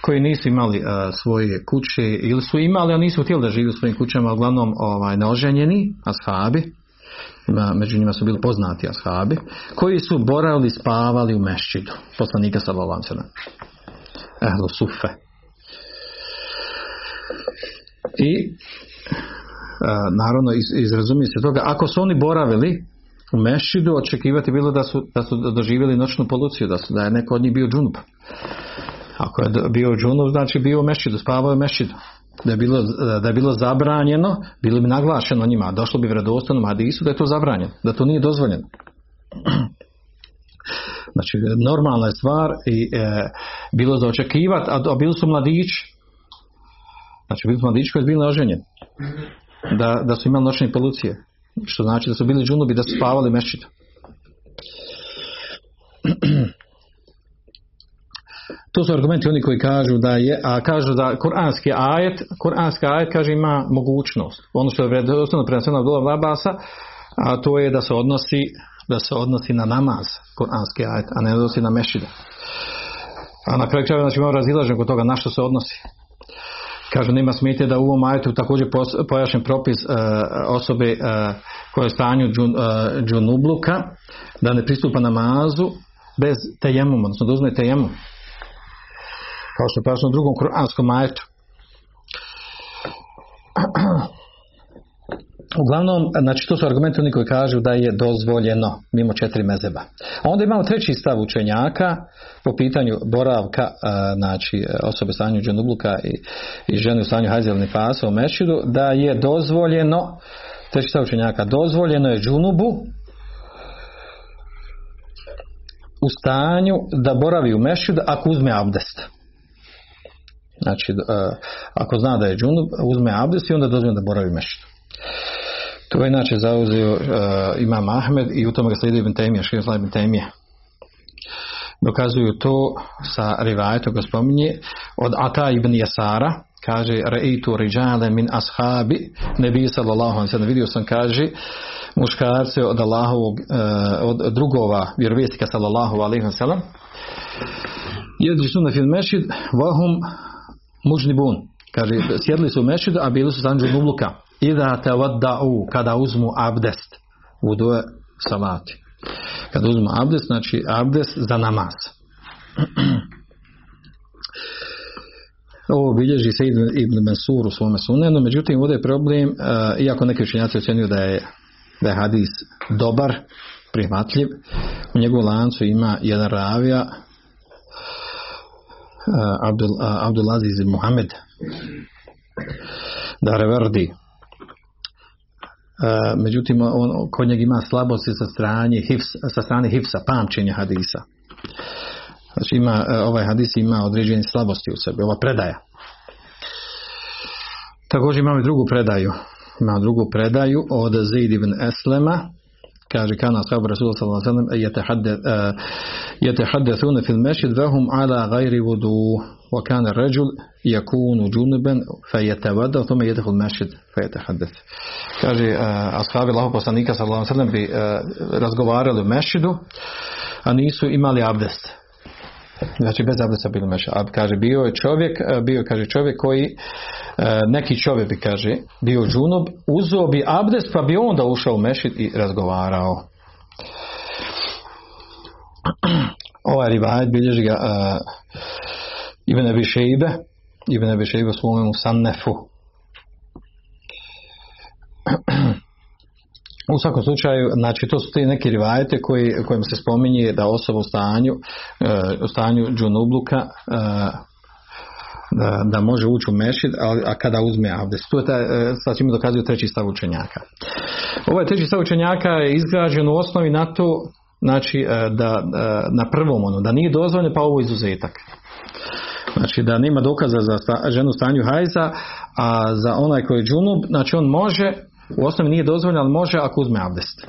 koji nisu imali e, svoje kuće ili su imali, a nisu htjeli da žive u svojim kućama, uglavnom ovaj, neoženjeni ashabi, među njima su bili poznati ashabi, koji su boravili, spavali u mešćidu, poslanika sallallahu Ehlu Sufe. I naravno iz, izrazumije se toga, ako su oni boravili u mešidu, očekivati bilo da su, da su doživjeli noćnu poluciju, da, su, da je neko od njih bio džunup. Ako je bio džunup, znači bio u mešidu, spavao u mešidu. Da je, bilo, da je bilo zabranjeno, bilo bi naglašeno njima, došlo bi vjerodostojnom hadisu da je to zabranjeno, da to nije dozvoljeno. Znači, normalna je stvar i e, bilo za očekivati, a, a bili su mladići, znači bili su mladići koji su bili oženjeni da, da su imali noćne polucije. Što znači da su bili džunubi da su spavali mešćitu. To su argumenti oni koji kažu da je, a kažu da kuranski ajet, kuranski ajet kaže ima mogućnost. Ono što je vredostojno preneseno od Dola Labasa, a to je da se odnosi da se odnosi na namaz, kuranski ajet, a ne odnosi na mešide. A na kraju krajeva znači imamo razilažen kod toga na što se odnosi. Kažu nema smetje da u ovom ajetu također pojašnjen propis uh, osobe uh, koja je stanju džun, uh, džunubluka da ne pristupa namazu bez tejemuma, odnosno da uzme tejemum. Kao što je u drugom kuranskom ajetu. Uglavnom, znači to su argumenti oni koji kažu da je dozvoljeno mimo četiri mezeba. A onda imamo treći stav učenjaka po pitanju boravka znači osobe stanju džanubluka i, i žene u stanju hajzelni fasa u mešidu, da je dozvoljeno treći stav učenjaka, dozvoljeno je džunubu u stanju da boravi u mešidu ako uzme abdest. Znači, ako zna da je džunub, uzme abdest i onda dozvoljeno da boravi u mešidu. To je inače zauzeo uh, Imam Ahmed i u tome ga slijedi Ibn Temije, Šir Ibn Temije. Dokazuju to sa rivajetom ga spominje od Ata ibn Jasara, kaže Reitu riđale min ashabi nebi sallallahu alaihi sallam vidio sam kaže muškarce od Allahovog uh, od drugova vjerovjesnika sallallahu alaihi sallam Jedri fil mešid vahum mužnibun. Kaže, sjedli su u mešidu, a bili su sanđu nubluka. Ida te u kada uzmu abdest. Uduje salati. Kada uzmu abdest, znači abdest za namaz. Ovo bilježi se Ibn Mansur u svome sunenu, međutim ovdje je problem, uh, iako neki učenjaci ocjenjuju da je, da je hadis dobar, prihvatljiv, u njegovom lancu ima jedan ravija, Abdul, uh, Abdulaziz Muhammed Dareverdi. Uh, međutim, on, kod njega ima slabosti sa strane, hifs, sa strane hifsa, pamćenja hadisa. Znači ima, ovaj hadis ima određene slabosti u sebi, ova predaja. Također imamo i drugu predaju. Ima drugu predaju od Zaid ibn Eslema, kaže kana sahabu Rasulullah sallallahu alejhi ve sellem yatahaddathuna fil masjid wa hum ala ghairi wudu wa kana ar-rajul yakunu junuban fayatawadda thumma yadkhul masjid fayatahaddath kaže uh, ashabi Allahu poslanika sallallahu alejhi ve sellem bi uh, razgovarali u mešhidu a nisu imali abdest Znači bez abdesta bilo meša. A kaže bio je čovjek, e, bio kaže čovjek koji e, neki čovjek bi kaže bio džunob, uzeo bi abdest pa bi onda ušao u mešit i razgovarao. Ovaj rivajet bilježi ga uh, Ibn Abi Šeibe, Ibn Abi Šeibe svome Sannefu. U svakom slučaju, znači to su ti neki rivajete koji, kojim se spominje da osoba u stanju, e, u stanju džunubluka e, da, da može ući u mešid, a, a kada uzme abdest. To je taj, e, sad ćemo dokazuju treći stav učenjaka. Ovaj treći stav učenjaka je izgrađen u osnovi na to, znači da na prvom ono, da nije dozvoljeno pa ovo izuzetak. Znači da nema dokaza za ženu u stanju hajza, a za onaj koji je džunub, znači on može u osnovi nije dozvoljeno, ali može ako uzme abdest.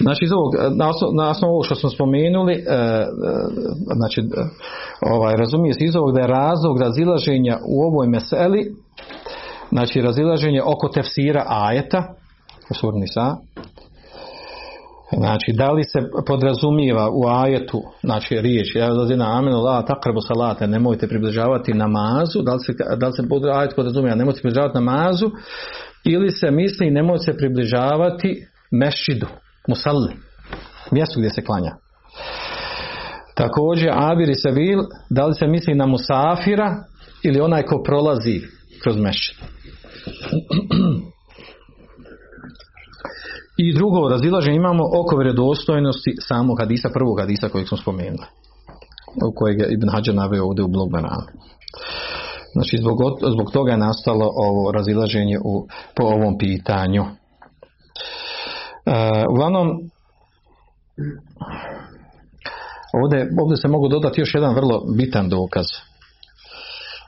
Znači, iz ovog, na, osnovu, na osnovu što smo spomenuli, e, znači, ovaj, razumije se iz ovog da je razlog razilaženja u ovoj meseli, znači razilaženje oko tefsira ajeta, u sa, Znači, da li se podrazumijeva u ajetu, znači riječ, ja dolazi na amenu la takrabu salate, nemojte približavati namazu, da li se, da li se ajet podrazumijeva, nemojte približavati namazu, ili se misli nemoj se približavati mešidu, musalli, mjestu gdje se klanja. Također Abir i Sevil, da li se misli na musafira ili onaj ko prolazi kroz mešid. I drugo razilaženje imamo oko vjerodostojnosti samog hadisa, prvog hadisa kojeg smo spomenuli. U kojeg je Ibn Hađar naveo ovdje u Blogberanu. Znači zbog, zbog toga je nastalo ovo razilaženje u, po ovom pitanju. E, uglavnom, ovdje, ovdje se mogu dodati još jedan vrlo bitan dokaz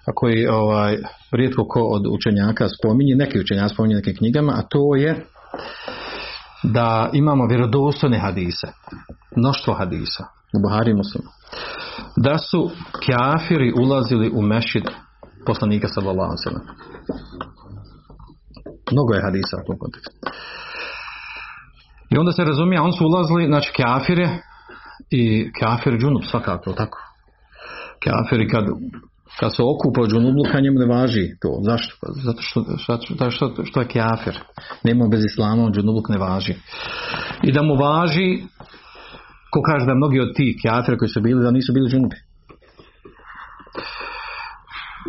a koji ovaj, rijetko ko od učenjaka spominje, neki učenjaka spominje nekim knjigama, a to je da imamo vjerodostojne hadise, mnoštvo hadisa u Buhari muslima, da su kafiri ulazili u mešid poslanika sallallahu alejhi ve Mnogo je hadisa u tom kontekstu. I onda se razumije, on su ulazili, znači kafire i kafir džunub svakako, tako. Kafiri kad, kad se okupa džunubluka njemu ne važi to. Zašto? Zato što, što, što, što je kafir. Nema bez islama, džunubluk ne važi. I da mu važi, ko kaže da mnogi od tih kafira koji su bili, da nisu bili džunubi.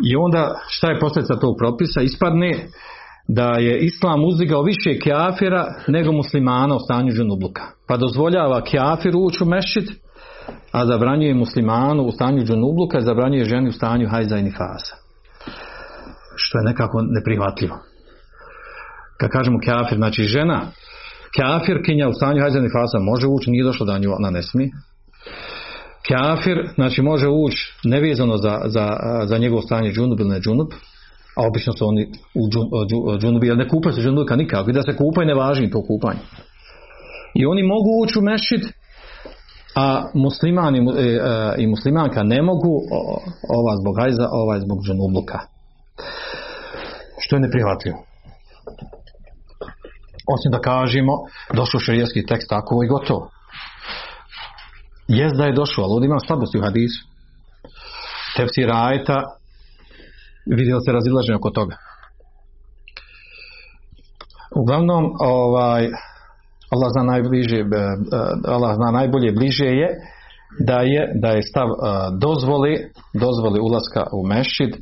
I onda šta je posljedica tog propisa? Ispadne da je islam uzdigao više kjafira nego muslimana u stanju džunubluka. Pa dozvoljava kjafiru ući u mešćid, a zabranjuje muslimanu u stanju džunubluka, zabranjuje ženi u stanju hajza i. Što je nekako neprihvatljivo. Kad kažemo kjafir, znači žena, kjafirkinja u stanju hajza i može ući, nije došlo da nju ona ne smije, kafir, znači može ući nevezano za, za, za njegovo stanje džunub ili ne džunub, a obično su oni u džunubi, jer ne kupaju se džunubika nikako, i da se kupaju ne važi to kupanje. I oni mogu ući u mešid, a musliman i, e, e, i muslimanka ne mogu, ova zbog hajza, ova zbog džunubluka. Što je neprihvatljivo. Osim da kažemo, došao šarijetski tekst tako i gotovo. Jest da je došlo, ali ovdje ima slabosti u hadisu. Tefsir ajta vidio se razilaženje oko toga. Uglavnom, ovaj, Allah zna najbliže, e, e, Allah zna najbolje bliže je da je, da je stav e, dozvoli, dozvoli ulaska u mešid,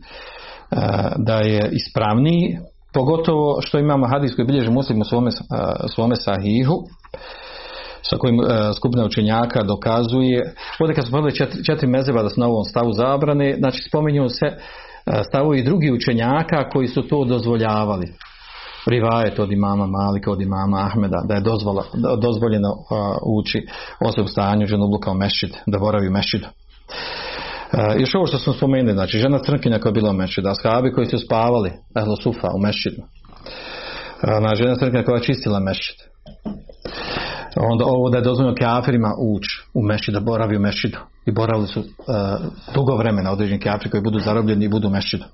da je ispravniji, pogotovo što imamo hadis koji bilježi muslim u svome, svome sahihu, sa kojim skupina učenjaka dokazuje. Ovdje kad smo četiri, četiri mezeva da su na ovom stavu zabrane, znači spominju se stavovi drugi učenjaka koji su to dozvoljavali rivajet od imama Malika, od imama Ahmeda, da je dozvola, dozvoljeno ući osob stanju ženubluka u mešid, da boravi u mešidu. Uh, još ovo što smo spomenuli, znači žena crnkinja koja je bila u mešidu, ashabi koji su spavali, ehlo sufa u mešidu. Uh, žena crnkinja koja je čistila mešid. Onda ovo da je dozvoljeno kafirima ući u mešid, da boravi u mešidu. I boravili su uh, dugo vremena određeni kafiri koji budu zarobljeni i budu u mešidu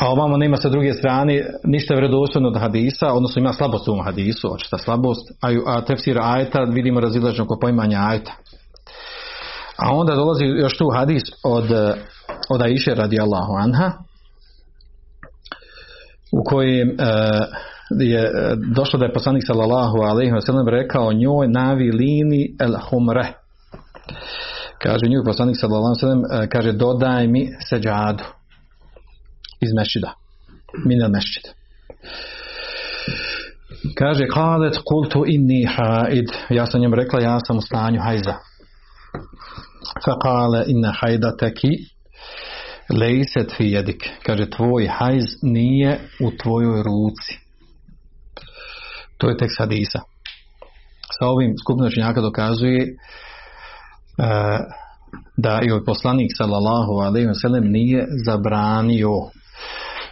a ovamo nema sa druge strane ništa vjerodostojno od hadisa, odnosno ima slabost u ovom hadisu, očita slabost, a, a tefsir ajta vidimo razilažno oko poimanja ajta. A onda dolazi još tu hadis od, od Aisha radijallahu anha, u kojem e, je došlo da je poslanik sallallahu alaihi wa sallam rekao njoj navi lini el humre. Kaže njoj poslanik sallallahu alaihi wa sallam, e, kaže dodaj mi seđadu iz mešida. Mina mešid. Kaže, kalet kultu inni haid. Ja sam njem rekla, ja sam u stanju hajza. Fa kale inna hajdateki lejset fi jedik. Kaže, tvoj hajz nije u tvojoj ruci. To je tekst hadisa. Sa ovim skupno činjaka dokazuje uh, da i ovaj poslanik sallallahu alaihi wa sallam nije zabranio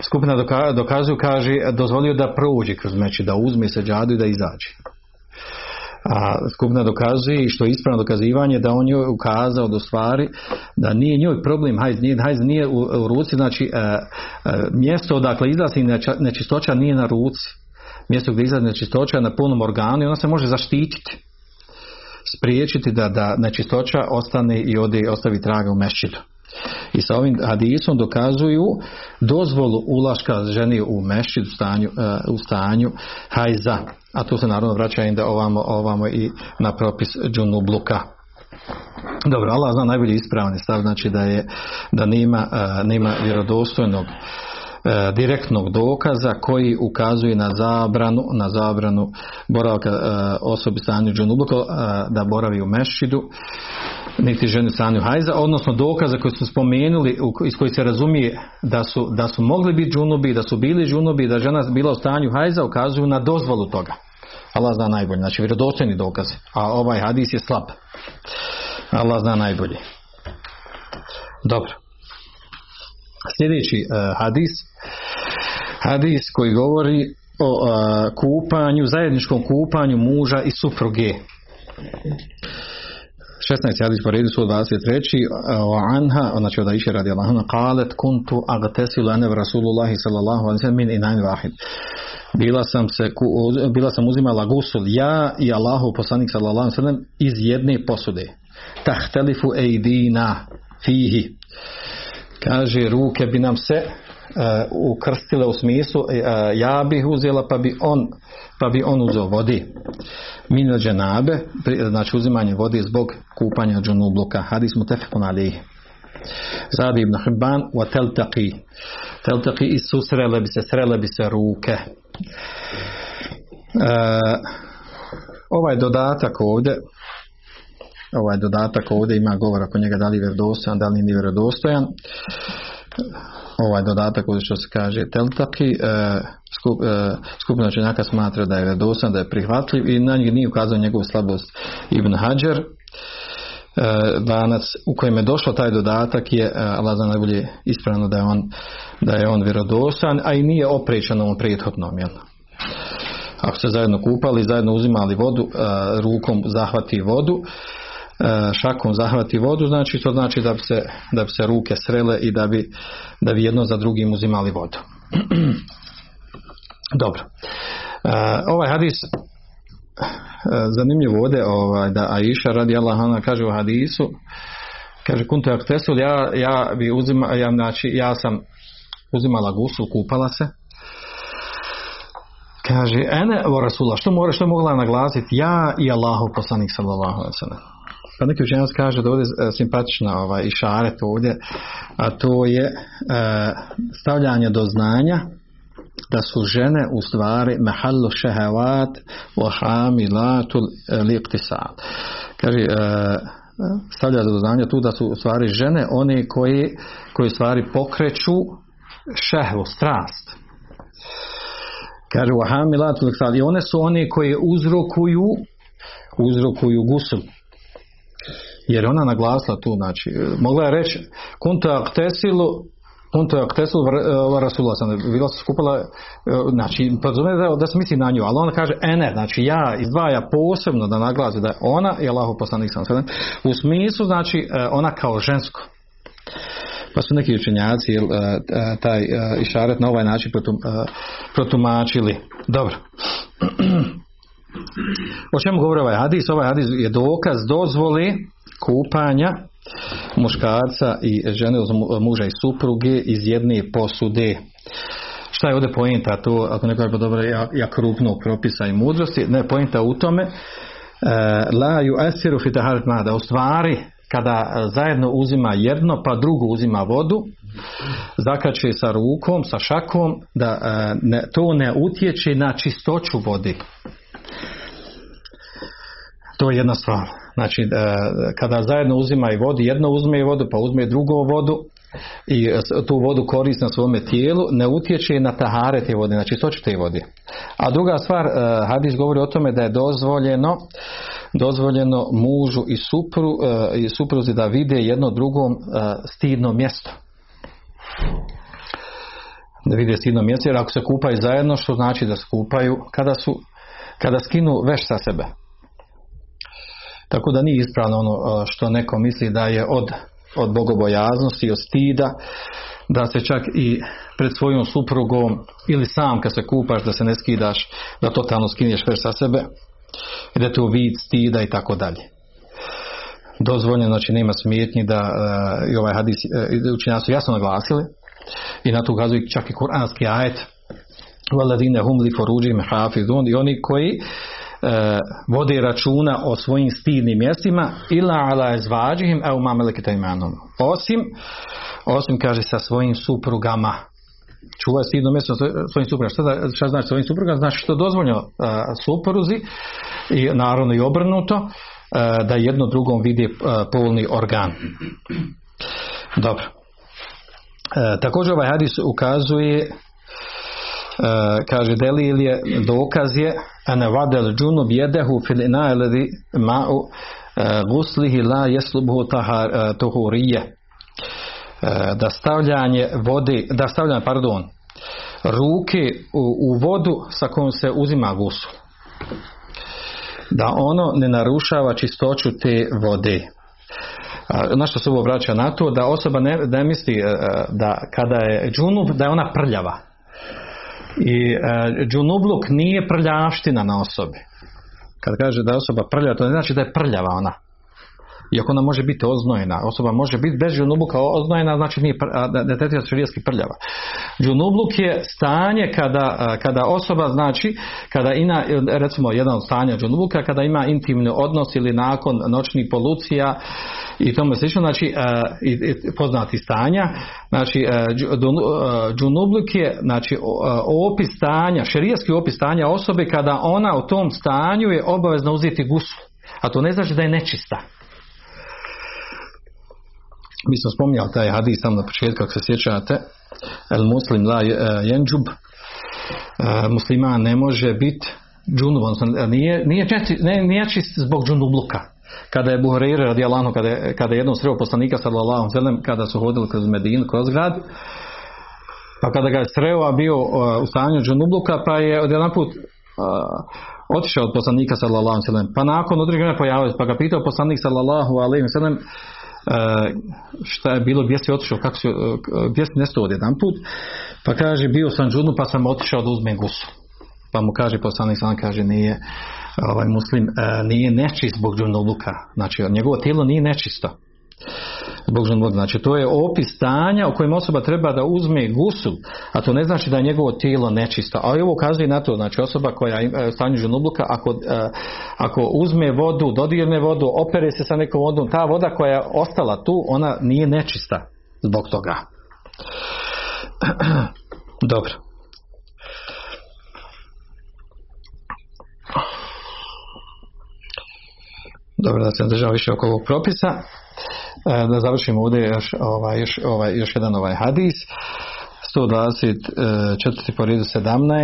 skupina dokazuju, kaže, dozvolio da prođe kroz meči, da uzme seđadu i da izađe. A skupina dokazuje i što je ispravno dokazivanje da on joj ukazao do stvari da nije njoj problem hajz, nije, hajz nije u, u ruci, znači e, e, mjesto odakle izlazi nečistoća nije na ruci. Mjesto gdje izlazi nečistoća na punom organu i ona se može zaštititi spriječiti da, da nečistoća ostane i ode ostavi traga u mešćitu. I sa ovim hadisom dokazuju dozvolu ulaška ženi u mešćid u stanju, uh, u stanju hajza. A to se naravno vraća i ovamo, ovamo i na propis džunubluka. Dobro, Allah zna najbolji ispravni stav, znači da je da nema, uh, nema vjerodostojnog E, direktnog dokaza koji ukazuje na zabranu na zabranu boravka e, osobi stanju džunubluka e, da boravi u mešidu niti ženi stanju hajza odnosno dokaza koji smo spomenuli iz koji se razumije da su, da su mogli biti džunubi da su bili džunubi da žena bila u stanju hajza ukazuju na dozvolu toga. Allah zna najbolje znači vjerodostojni dokazi a ovaj hadis je slab. Allah zna najbolje. Dobro. Sljedeći uh, hadis, hadis koji govori o uh, kupanju, zajedničkom kupanju muža i supruge. 16. hadis po redu su 23. O anha, znači od Aisha radi Allah, kalet kuntu agtesilu anev Rasulullahi sallallahu alaihi sallam min inain vahid. Bila sam, se, bila sam uzimala gusul ja i Allahu poslanik sallallahu alaihi sallam iz jedne posude. Tahtelifu ejdina fihi kaže ruke bi nam se ukrstile u smislu uh, ja bih uzela pa bi on pa bi on uzeo vodi. Min dženabe znači uzimanje vode zbog kupanja džunubluka hadis mutefekun alihi Zadi ibn Hibban wa teltaqi teltaqi i susrele bi se srele bi se ruke. Uh, ovaj dodatak ovdje ovaj dodatak ovdje ima govor oko njega da li je vjerodostojan, da li nije vjerodostojan. Ovaj dodatak što se kaže teltaki, e, skup, e, skupina čenjaka smatra da je vjerodostojan, da je prihvatljiv i na njih nije ukazao njegovu slabost Ibn Hajar. E, u kojem je došao taj dodatak je Allah zna najbolje ispravno da je on, da je on vjerodostojan, a i nije oprečan ovom prethodnom. Jel? Ako se zajedno kupali, zajedno uzimali vodu, rukom zahvati vodu, šakom zahvati vodu, znači to znači da bi se, da bi se ruke srele i da bi, da bi jedno za drugim uzimali vodu. Dobro. E, ovaj hadis zanimljivo ovdje ovaj, da Aisha radi Allah kaže u hadisu kaže kuntu aktesul ja, ja bi uzima, ja, znači, ja sam uzimala gusu, kupala se kaže ene o Rasula što mora što mogla naglasiti ja i Allahu poslanik sallallahu alejhi ve pa neki učenjac kaže da ovdje je simpatična ovaj, i šaret ovdje, a to je e, stavljanje do znanja da su žene u stvari mahallu šehavat wa hamilatul liqtisal. Kaže, e, stavlja do znanja tu da su u stvari žene one koje, koje u stvari pokreću šehvu, strast. Kaže, wa hamilatul. I one su one koje uzrokuju uzrokuju gusul jer ona naglasila tu, znači, mogla je reći kunta aktesilu kunta aktesilu Rasulullah sam bila se skupila, znači, podrazumije da se misli na nju, ali ona kaže ene, znači ja izdvaja posebno da naglasi da je ona i Allahu poslanik sam u smislu, znači, ona kao žensko. Pa su neki učenjaci taj išaret na ovaj način protumačili. Dobro. O čemu govori ovaj hadis? Ovaj hadis je dokaz dozvoli kupanja muškarca i žene uz muža i supruge iz jedne posude. Šta je ovdje pojenta? To, ako neko je dobro, jak, jak krupnog propisa i mudrosti, ne pojenta u tome e, la ju esiru fitaharit da u stvari kada zajedno uzima jedno pa drugo uzima vodu zakače sa rukom, sa šakom da e, ne, to ne utječe na čistoću vode to je jedna stvar. Znači, e, kada zajedno uzima i vodu, jedno uzme i vodu, pa uzme drugo vodu i tu vodu koristi na svome tijelu, ne utječe na tahare te vode, znači čistoću te vode. A druga stvar, e, hadis govori o tome da je dozvoljeno dozvoljeno mužu i, supru, e, i supruzi da vide jedno drugom stidno mjesto. Da vide stidno mjesto, jer ako se kupaju zajedno, što znači da skupaju kada su kada skinu veš sa sebe. Tako da nije ispravno ono što neko misli da je od, od bogobojaznosti, od stida, da se čak i pred svojom suprugom ili sam kad se kupaš da se ne skidaš, da totalno skinješ sve sa sebe, i da to vid stida i tako dalje. Dozvoljeno, znači nema smjetnji da e, i ovaj hadis e, učinjaci su jasno naglasili i na to ukazuje čak i kuranski ajet Valadine hum li foruđim i oni koji vode računa o svojim stidnim mjestima ila ala ezvađihim mamelekita imanom. Osim, osim kaže sa svojim suprugama. Čuvaj stidno mjesto svojim suprugama. Šta, šta znači svojim suprugama? Znači što dozvoljeno uh, supruzi i naravno i obrnuto uh, da jedno drugom vidi uh, polni organ. Dobro. Također ovaj hadis ukazuje kaže delil je dokaz je ana vadel džunub jedehu fil ina'ladi ma'u guslihi la jeslubuhu tuhurije. Da stavljanje vode da stavljanje pardon ruke u, u vodu sa kojom se uzima gusu da ono ne narušava čistoću te vode. Na što se ovo vraća na to da osoba ne, ne misli da kada je džunub da je ona prljava i e, džunubluk nije prljavština na osobi. Kad kaže da je osoba prljava, to ne znači da je prljava ona. Iako ona može biti oznojena, osoba može biti bez džunubluka oznojena, znači nije, ne tretira prljava. Džunubluk je stanje kada, kada osoba, znači, kada ima, recimo jedan od stanja džunubluka, kada ima intimni odnos ili nakon noćnih polucija i tome slično, znači, poznati stanja, znači, džunubluk je, znači, opis stanja, širijetski opis stanja osobe kada ona u tom stanju je obavezna uzeti gusu. A to ne znači da je nečista mi smo spominjali taj hadis tamo na početku ako se sjećate. El muslim la jenđub. E, musliman ne može biti džunub odnosno nije, nije, česti, ne, nije čist zbog džunubluka. Kada je Buhreire radi Allahu kada, je, kada je jednom sreo poslanika sallallahu sallam kada su hodili kroz Medinu kroz grad pa kada ga je sreo a bio uh, u stanju džunubluka pa je odjedan put uh, otišao od poslanika sallallahu sallam pa nakon određenja pojavio pa ga pitao poslanik sallallahu alaihi sallam E, šta je bilo, gdje si otišao, kako si, e, gdje si nestao od jedan put, pa kaže bio sam džunu pa sam otišao da uzmem gusu. Pa mu kaže poslanik sam kaže nije, ovaj muslim e, nije nečist zbog džunuluka. Znači, njegovo tijelo nije nečisto. Zbog džunuluka. Znači, to je opis stanja u kojem osoba treba da uzme gusul, a to ne znači da je njegovo tijelo nečisto. A ovo ukazuje na to, znači osoba koja ima e, stanju džunuluka, ako, e, ako uzme vodu, dodirne vodu, opere se sa nekom vodom, ta voda koja je ostala tu, ona nije nečista zbog toga. Dobro. Dobro, da se država više oko ovog propisa. E, da završimo ovdje još, ovaj, još, ovaj, još jedan ovaj hadis. 124. po redu 17.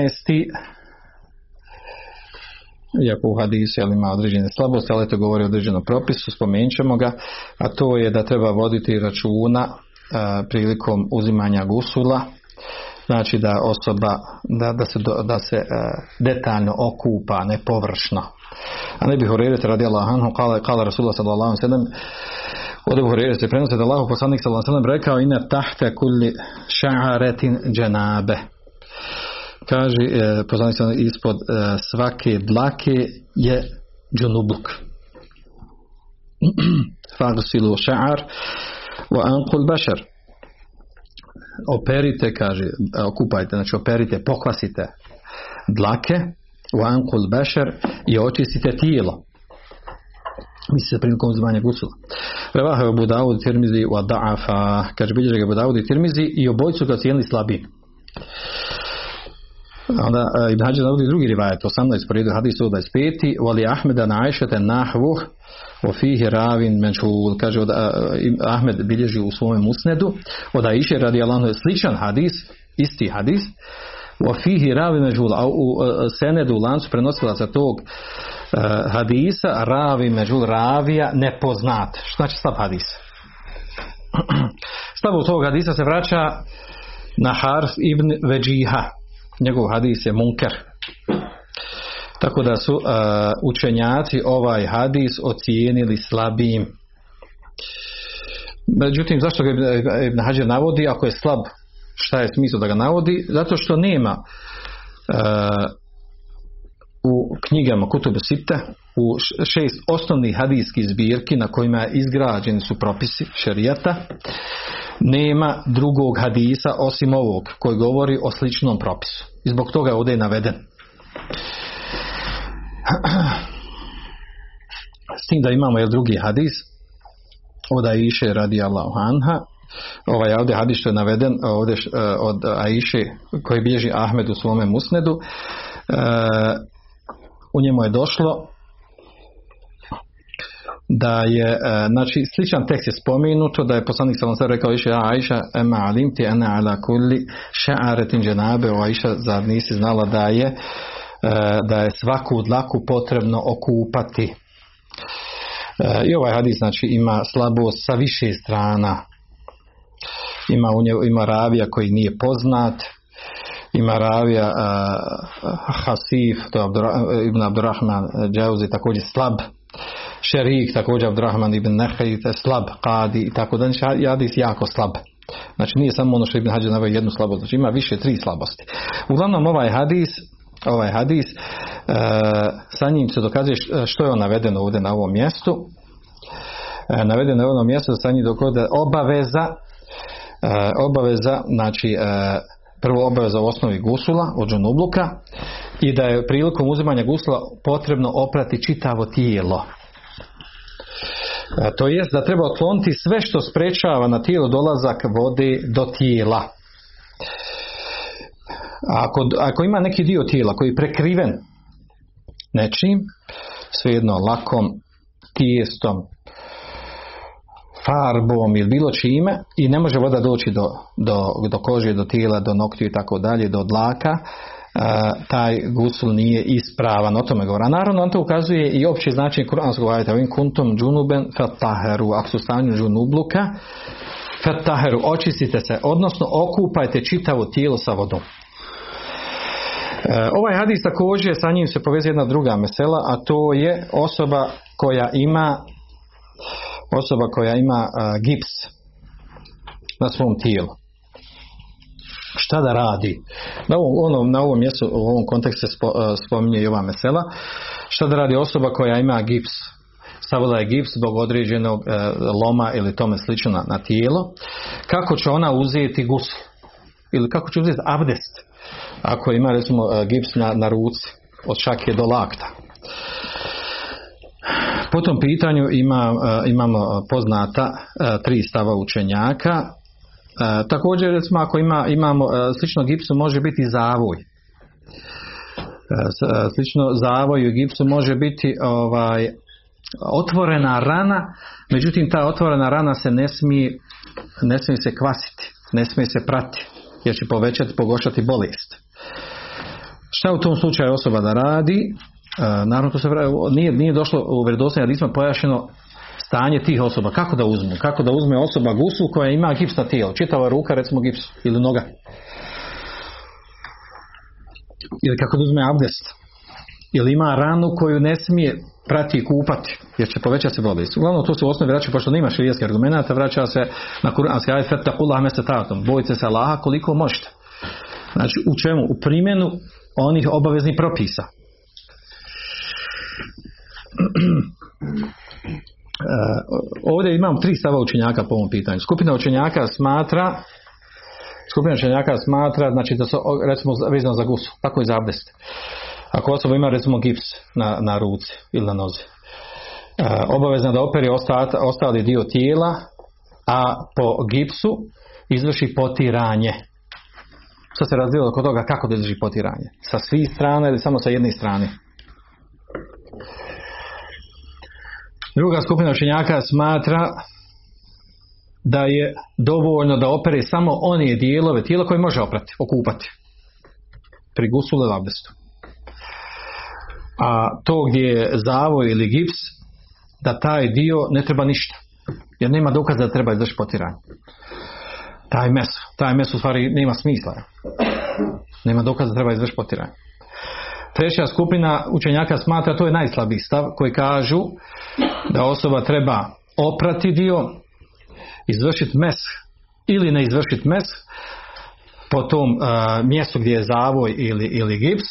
Iako u hadisu ali ima određene slabosti, ali to govori o određenom propisu, spomenut ćemo ga, a to je da treba voditi računa e, prilikom uzimanja gusula, znači da osoba da, da se, da se e, detaljno okupa, ne površno. A ne bih radi radijallahu anhu kala, kala Rasulullah sallallahu sallam od Ebu Hureyre se prenosi da Allahu poslanik sallallahu sallam rekao ina tahte kulli ša'aretin džanabe kaže e, poslanik ispod e, svake dlake je džunubluk fagsilu ša'ar wa anqul bašar operite, kaže, okupajte, znači operite, pokvasite dlake, u ankul bešer i očistite tijelo. Misli se prilikom uzimanja gusula. Revaha je Abu Dawud Tirmizi u Ada'afa, kaže bilježe ga Abu Dawud i Tirmizi i obojcu ga cijenili slabim. Onda uh, Ibn Hađar navodi drugi rivajet, 18 poredu hadis 125. Vali Ahmeda na Ajšete nahvuh o fihi ravin menšul, kaže od, uh, Ahmed bilježi u svome musnedu, od Ajše radi Allah je sličan hadis, isti hadis, o fihi ravin menšul, a u senedu lancu prenosila za tog hadisa, ravi menšul, ravija nepoznat. Što znači slab hadis? Slabu tog hadisa se vraća na Harf ibn Veđiha, njegov hadis je munker. Tako da su uh, učenjaci ovaj hadis ocijenili slabijim. Međutim, zašto ga Ibn Hađer navodi ako je slab? Šta je smisao da ga navodi? Zato što nema u knjigama Kutub Sita u šest osnovnih hadijskih zbirki na kojima izgrađeni su propisi šerijata nema drugog hadisa osim ovog koji govori o sličnom propisu. I zbog toga je ovdje naveden. S tim da imamo je drugi hadis od Aiše radi Allahu anha ovaj ovdje hadis što je naveden ovdje e, od Aiše koji bježi Ahmed u svome musnedu e, u njemu je došlo da je, e, znači sličan tekst je spomenuto da je poslanik sallallahu alejhi rekao iše Aisha ema alimti ana ala kulli sha'aratin janabe o Aisha zar nisi znala da je e, da je svaku dlaku potrebno okupati? E, i ovaj hadis znači ima slabost sa više strana. Ima u njegu, ima ravija koji nije poznat ima ravija Hasif to je Ibn Abdurrahman Džauzi također slab Šerik, također Abdurrahman ibn Nehaj, slab, Kadi i tako da znači hadis jako slab. Znači nije samo ono što Ibn Hađar naveo jednu slabost, znači ima više tri slabosti. Uglavnom ovaj hadis, ovaj hadis, e, sa njim se dokazuje što je on navedeno ovdje na ovom mjestu. E, navedeno na ovom mjestu sa njim dokode obaveza, e, obaveza, znači e, prvo obaveza u osnovi gusula od džunubluka i da je prilikom uzimanja gusula potrebno oprati čitavo tijelo to jest da treba otkloniti sve što sprečava na tijelo dolazak vode do tijela. Ako, ako ima neki dio tijela koji je prekriven nečim, svejedno lakom, tijestom, farbom ili bilo čime i ne može voda doći do, do, do kože, do tijela, do noktiju i tako dalje, do dlaka, taj gusul nije ispravan, o tome govora. Naravno, on to ukazuje i opći značaj kuranskog ajeta, ovim kuntum džunuben fataheru, ako su stanju džunubluka, fataheru, očistite se, odnosno okupajte čitavo tijelo sa vodom. E, ovaj hadis također sa njim se povezuje jedna druga mesela, a to je osoba koja ima osoba koja ima gips na svom tijelu šta da radi. Na ovom, ono, na ovom mjestu, u ovom kontekstu se spominje i ova mesela. Šta da radi osoba koja ima gips, stavila je gips zbog određenog loma ili tome slično na, tijelo. Kako će ona uzeti gusu? Ili kako će uzeti abdest? Ako ima recimo gips na, na ruci od šake do lakta. Po tom pitanju ima, imamo poznata tri stava učenjaka. Također recimo ako ima, imamo slično gipsu može biti zavoj. Slično zavoju gipsu može biti ovaj otvorena rana, međutim ta otvorena rana se ne smije, ne smije se kvasiti, ne smije se prati, jer će povećati, pogošati bolest. Šta u tom slučaju osoba da radi? E, naravno to se nije, nije došlo u vjerodostojnim hadisma pojašnjeno stanje tih osoba. Kako da uzmu? Kako da uzme osoba gusu koja ima gips na tijelu? Čitava ruka recimo gips ili noga. Ili kako da uzme abdest? Ili ima ranu koju ne smije prati i kupati, jer će povećati se bolest. Uglavnom, to se u osnovi vraća, pošto nema širijetskih argumenta, vraća se na kuranski ajet fattakullah mestatatom. Bojite se Allaha koliko možete. Znači, u čemu? U primjenu onih obaveznih propisa. Ovdje imam tri stava učenjaka po ovom pitanju. Skupina učenjaka smatra skupina učenjaka smatra znači da su recimo vezano za gusu, tako i za abdest. Ako osoba ima recimo gips na, na ruci ili na nozi, obavezna da operi ostali dio tijela, a po gipsu izvrši potiranje. Što se razvilo oko toga kako da izvrši potiranje? Sa svih strana ili samo sa jedne strane? Druga skupina učenjaka smatra da je dovoljno da opere samo one dijelove tijela koje može oprati, okupati. Pri abdestu. A to gdje je zavoj ili gips, da taj dio ne treba ništa. Jer nema dokaza da treba izvršiti potiranje. Taj mes, taj mes u stvari nema smisla. Nema dokaza da treba izvršiti potiranje. Treća skupina učenjaka smatra, to je najslabiji stav, koji kažu da osoba treba oprati dio, izvršiti mes ili ne izvršiti mes po tom uh, mjestu gdje je zavoj ili, ili gips,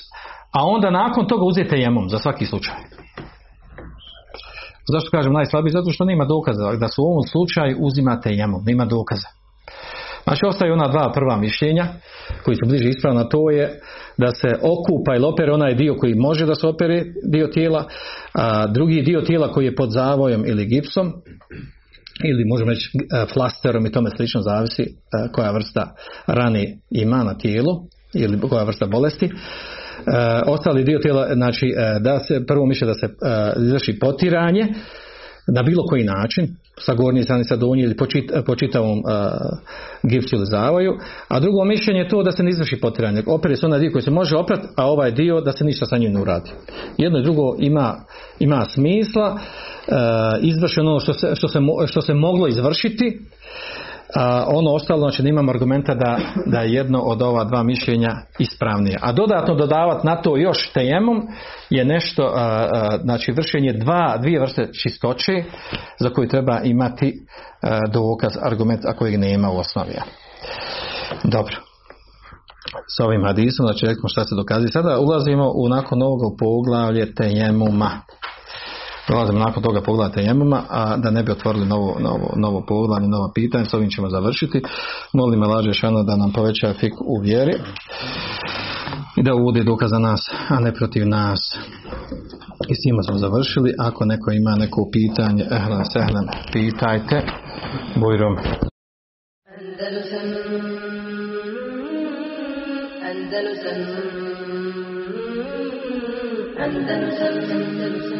a onda nakon toga uzete jemom za svaki slučaj. Zašto kažem najslabiji? Zato što nema dokaza da su u ovom slučaju uzimate jemom, nema dokaza. Znači ostaju ona dva prva mišljenja koji su bliže ispravna, to je da se okupa ili opere onaj dio koji može da se opere dio tijela, a drugi dio tijela koji je pod zavojom ili gipsom ili možemo reći flasterom i tome slično zavisi koja vrsta rane ima na tijelu ili koja vrsta bolesti. ostali dio tijela, znači da se prvo mišlje da se izvrši potiranje na bilo koji način, sa gornje strane, sa donje ili po, čitavom uh, gipsu ili zavaju, a drugo mišljenje je to da se ne izvrši potiranje. Opere se onaj dio koji se može oprati, a ovaj dio da se ništa sa njim ne uradi. Jedno i drugo ima, ima smisla, uh, izvršeno ono što se, što, se, što se moglo izvršiti, ono ostalo, znači imamo argumenta da, da je jedno od ova dva mišljenja ispravnije. A dodatno dodavati na to još tejemom je nešto, znači vršenje dva, dvije vrste čistoće za koju treba imati dokaz, argument, ako ih nema u osnovi. Dobro. S ovim hadisom, znači rekamo šta se dokazi. Sada ulazimo u nakon ovog poglavlje tejemuma. Dolazimo nakon toga pogledajte jemama, a da ne bi otvorili novo, novo, novo poglavlje, nova pitanja, s ovim ćemo završiti. Molim me laže šano da nam poveća fik u vjeri i da uvodi dokaz za nas, a ne protiv nas. I s njima smo završili. Ako neko ima neko pitanje, ehlan, sehlan, pitajte. Bujrom. Andalusam Andalusam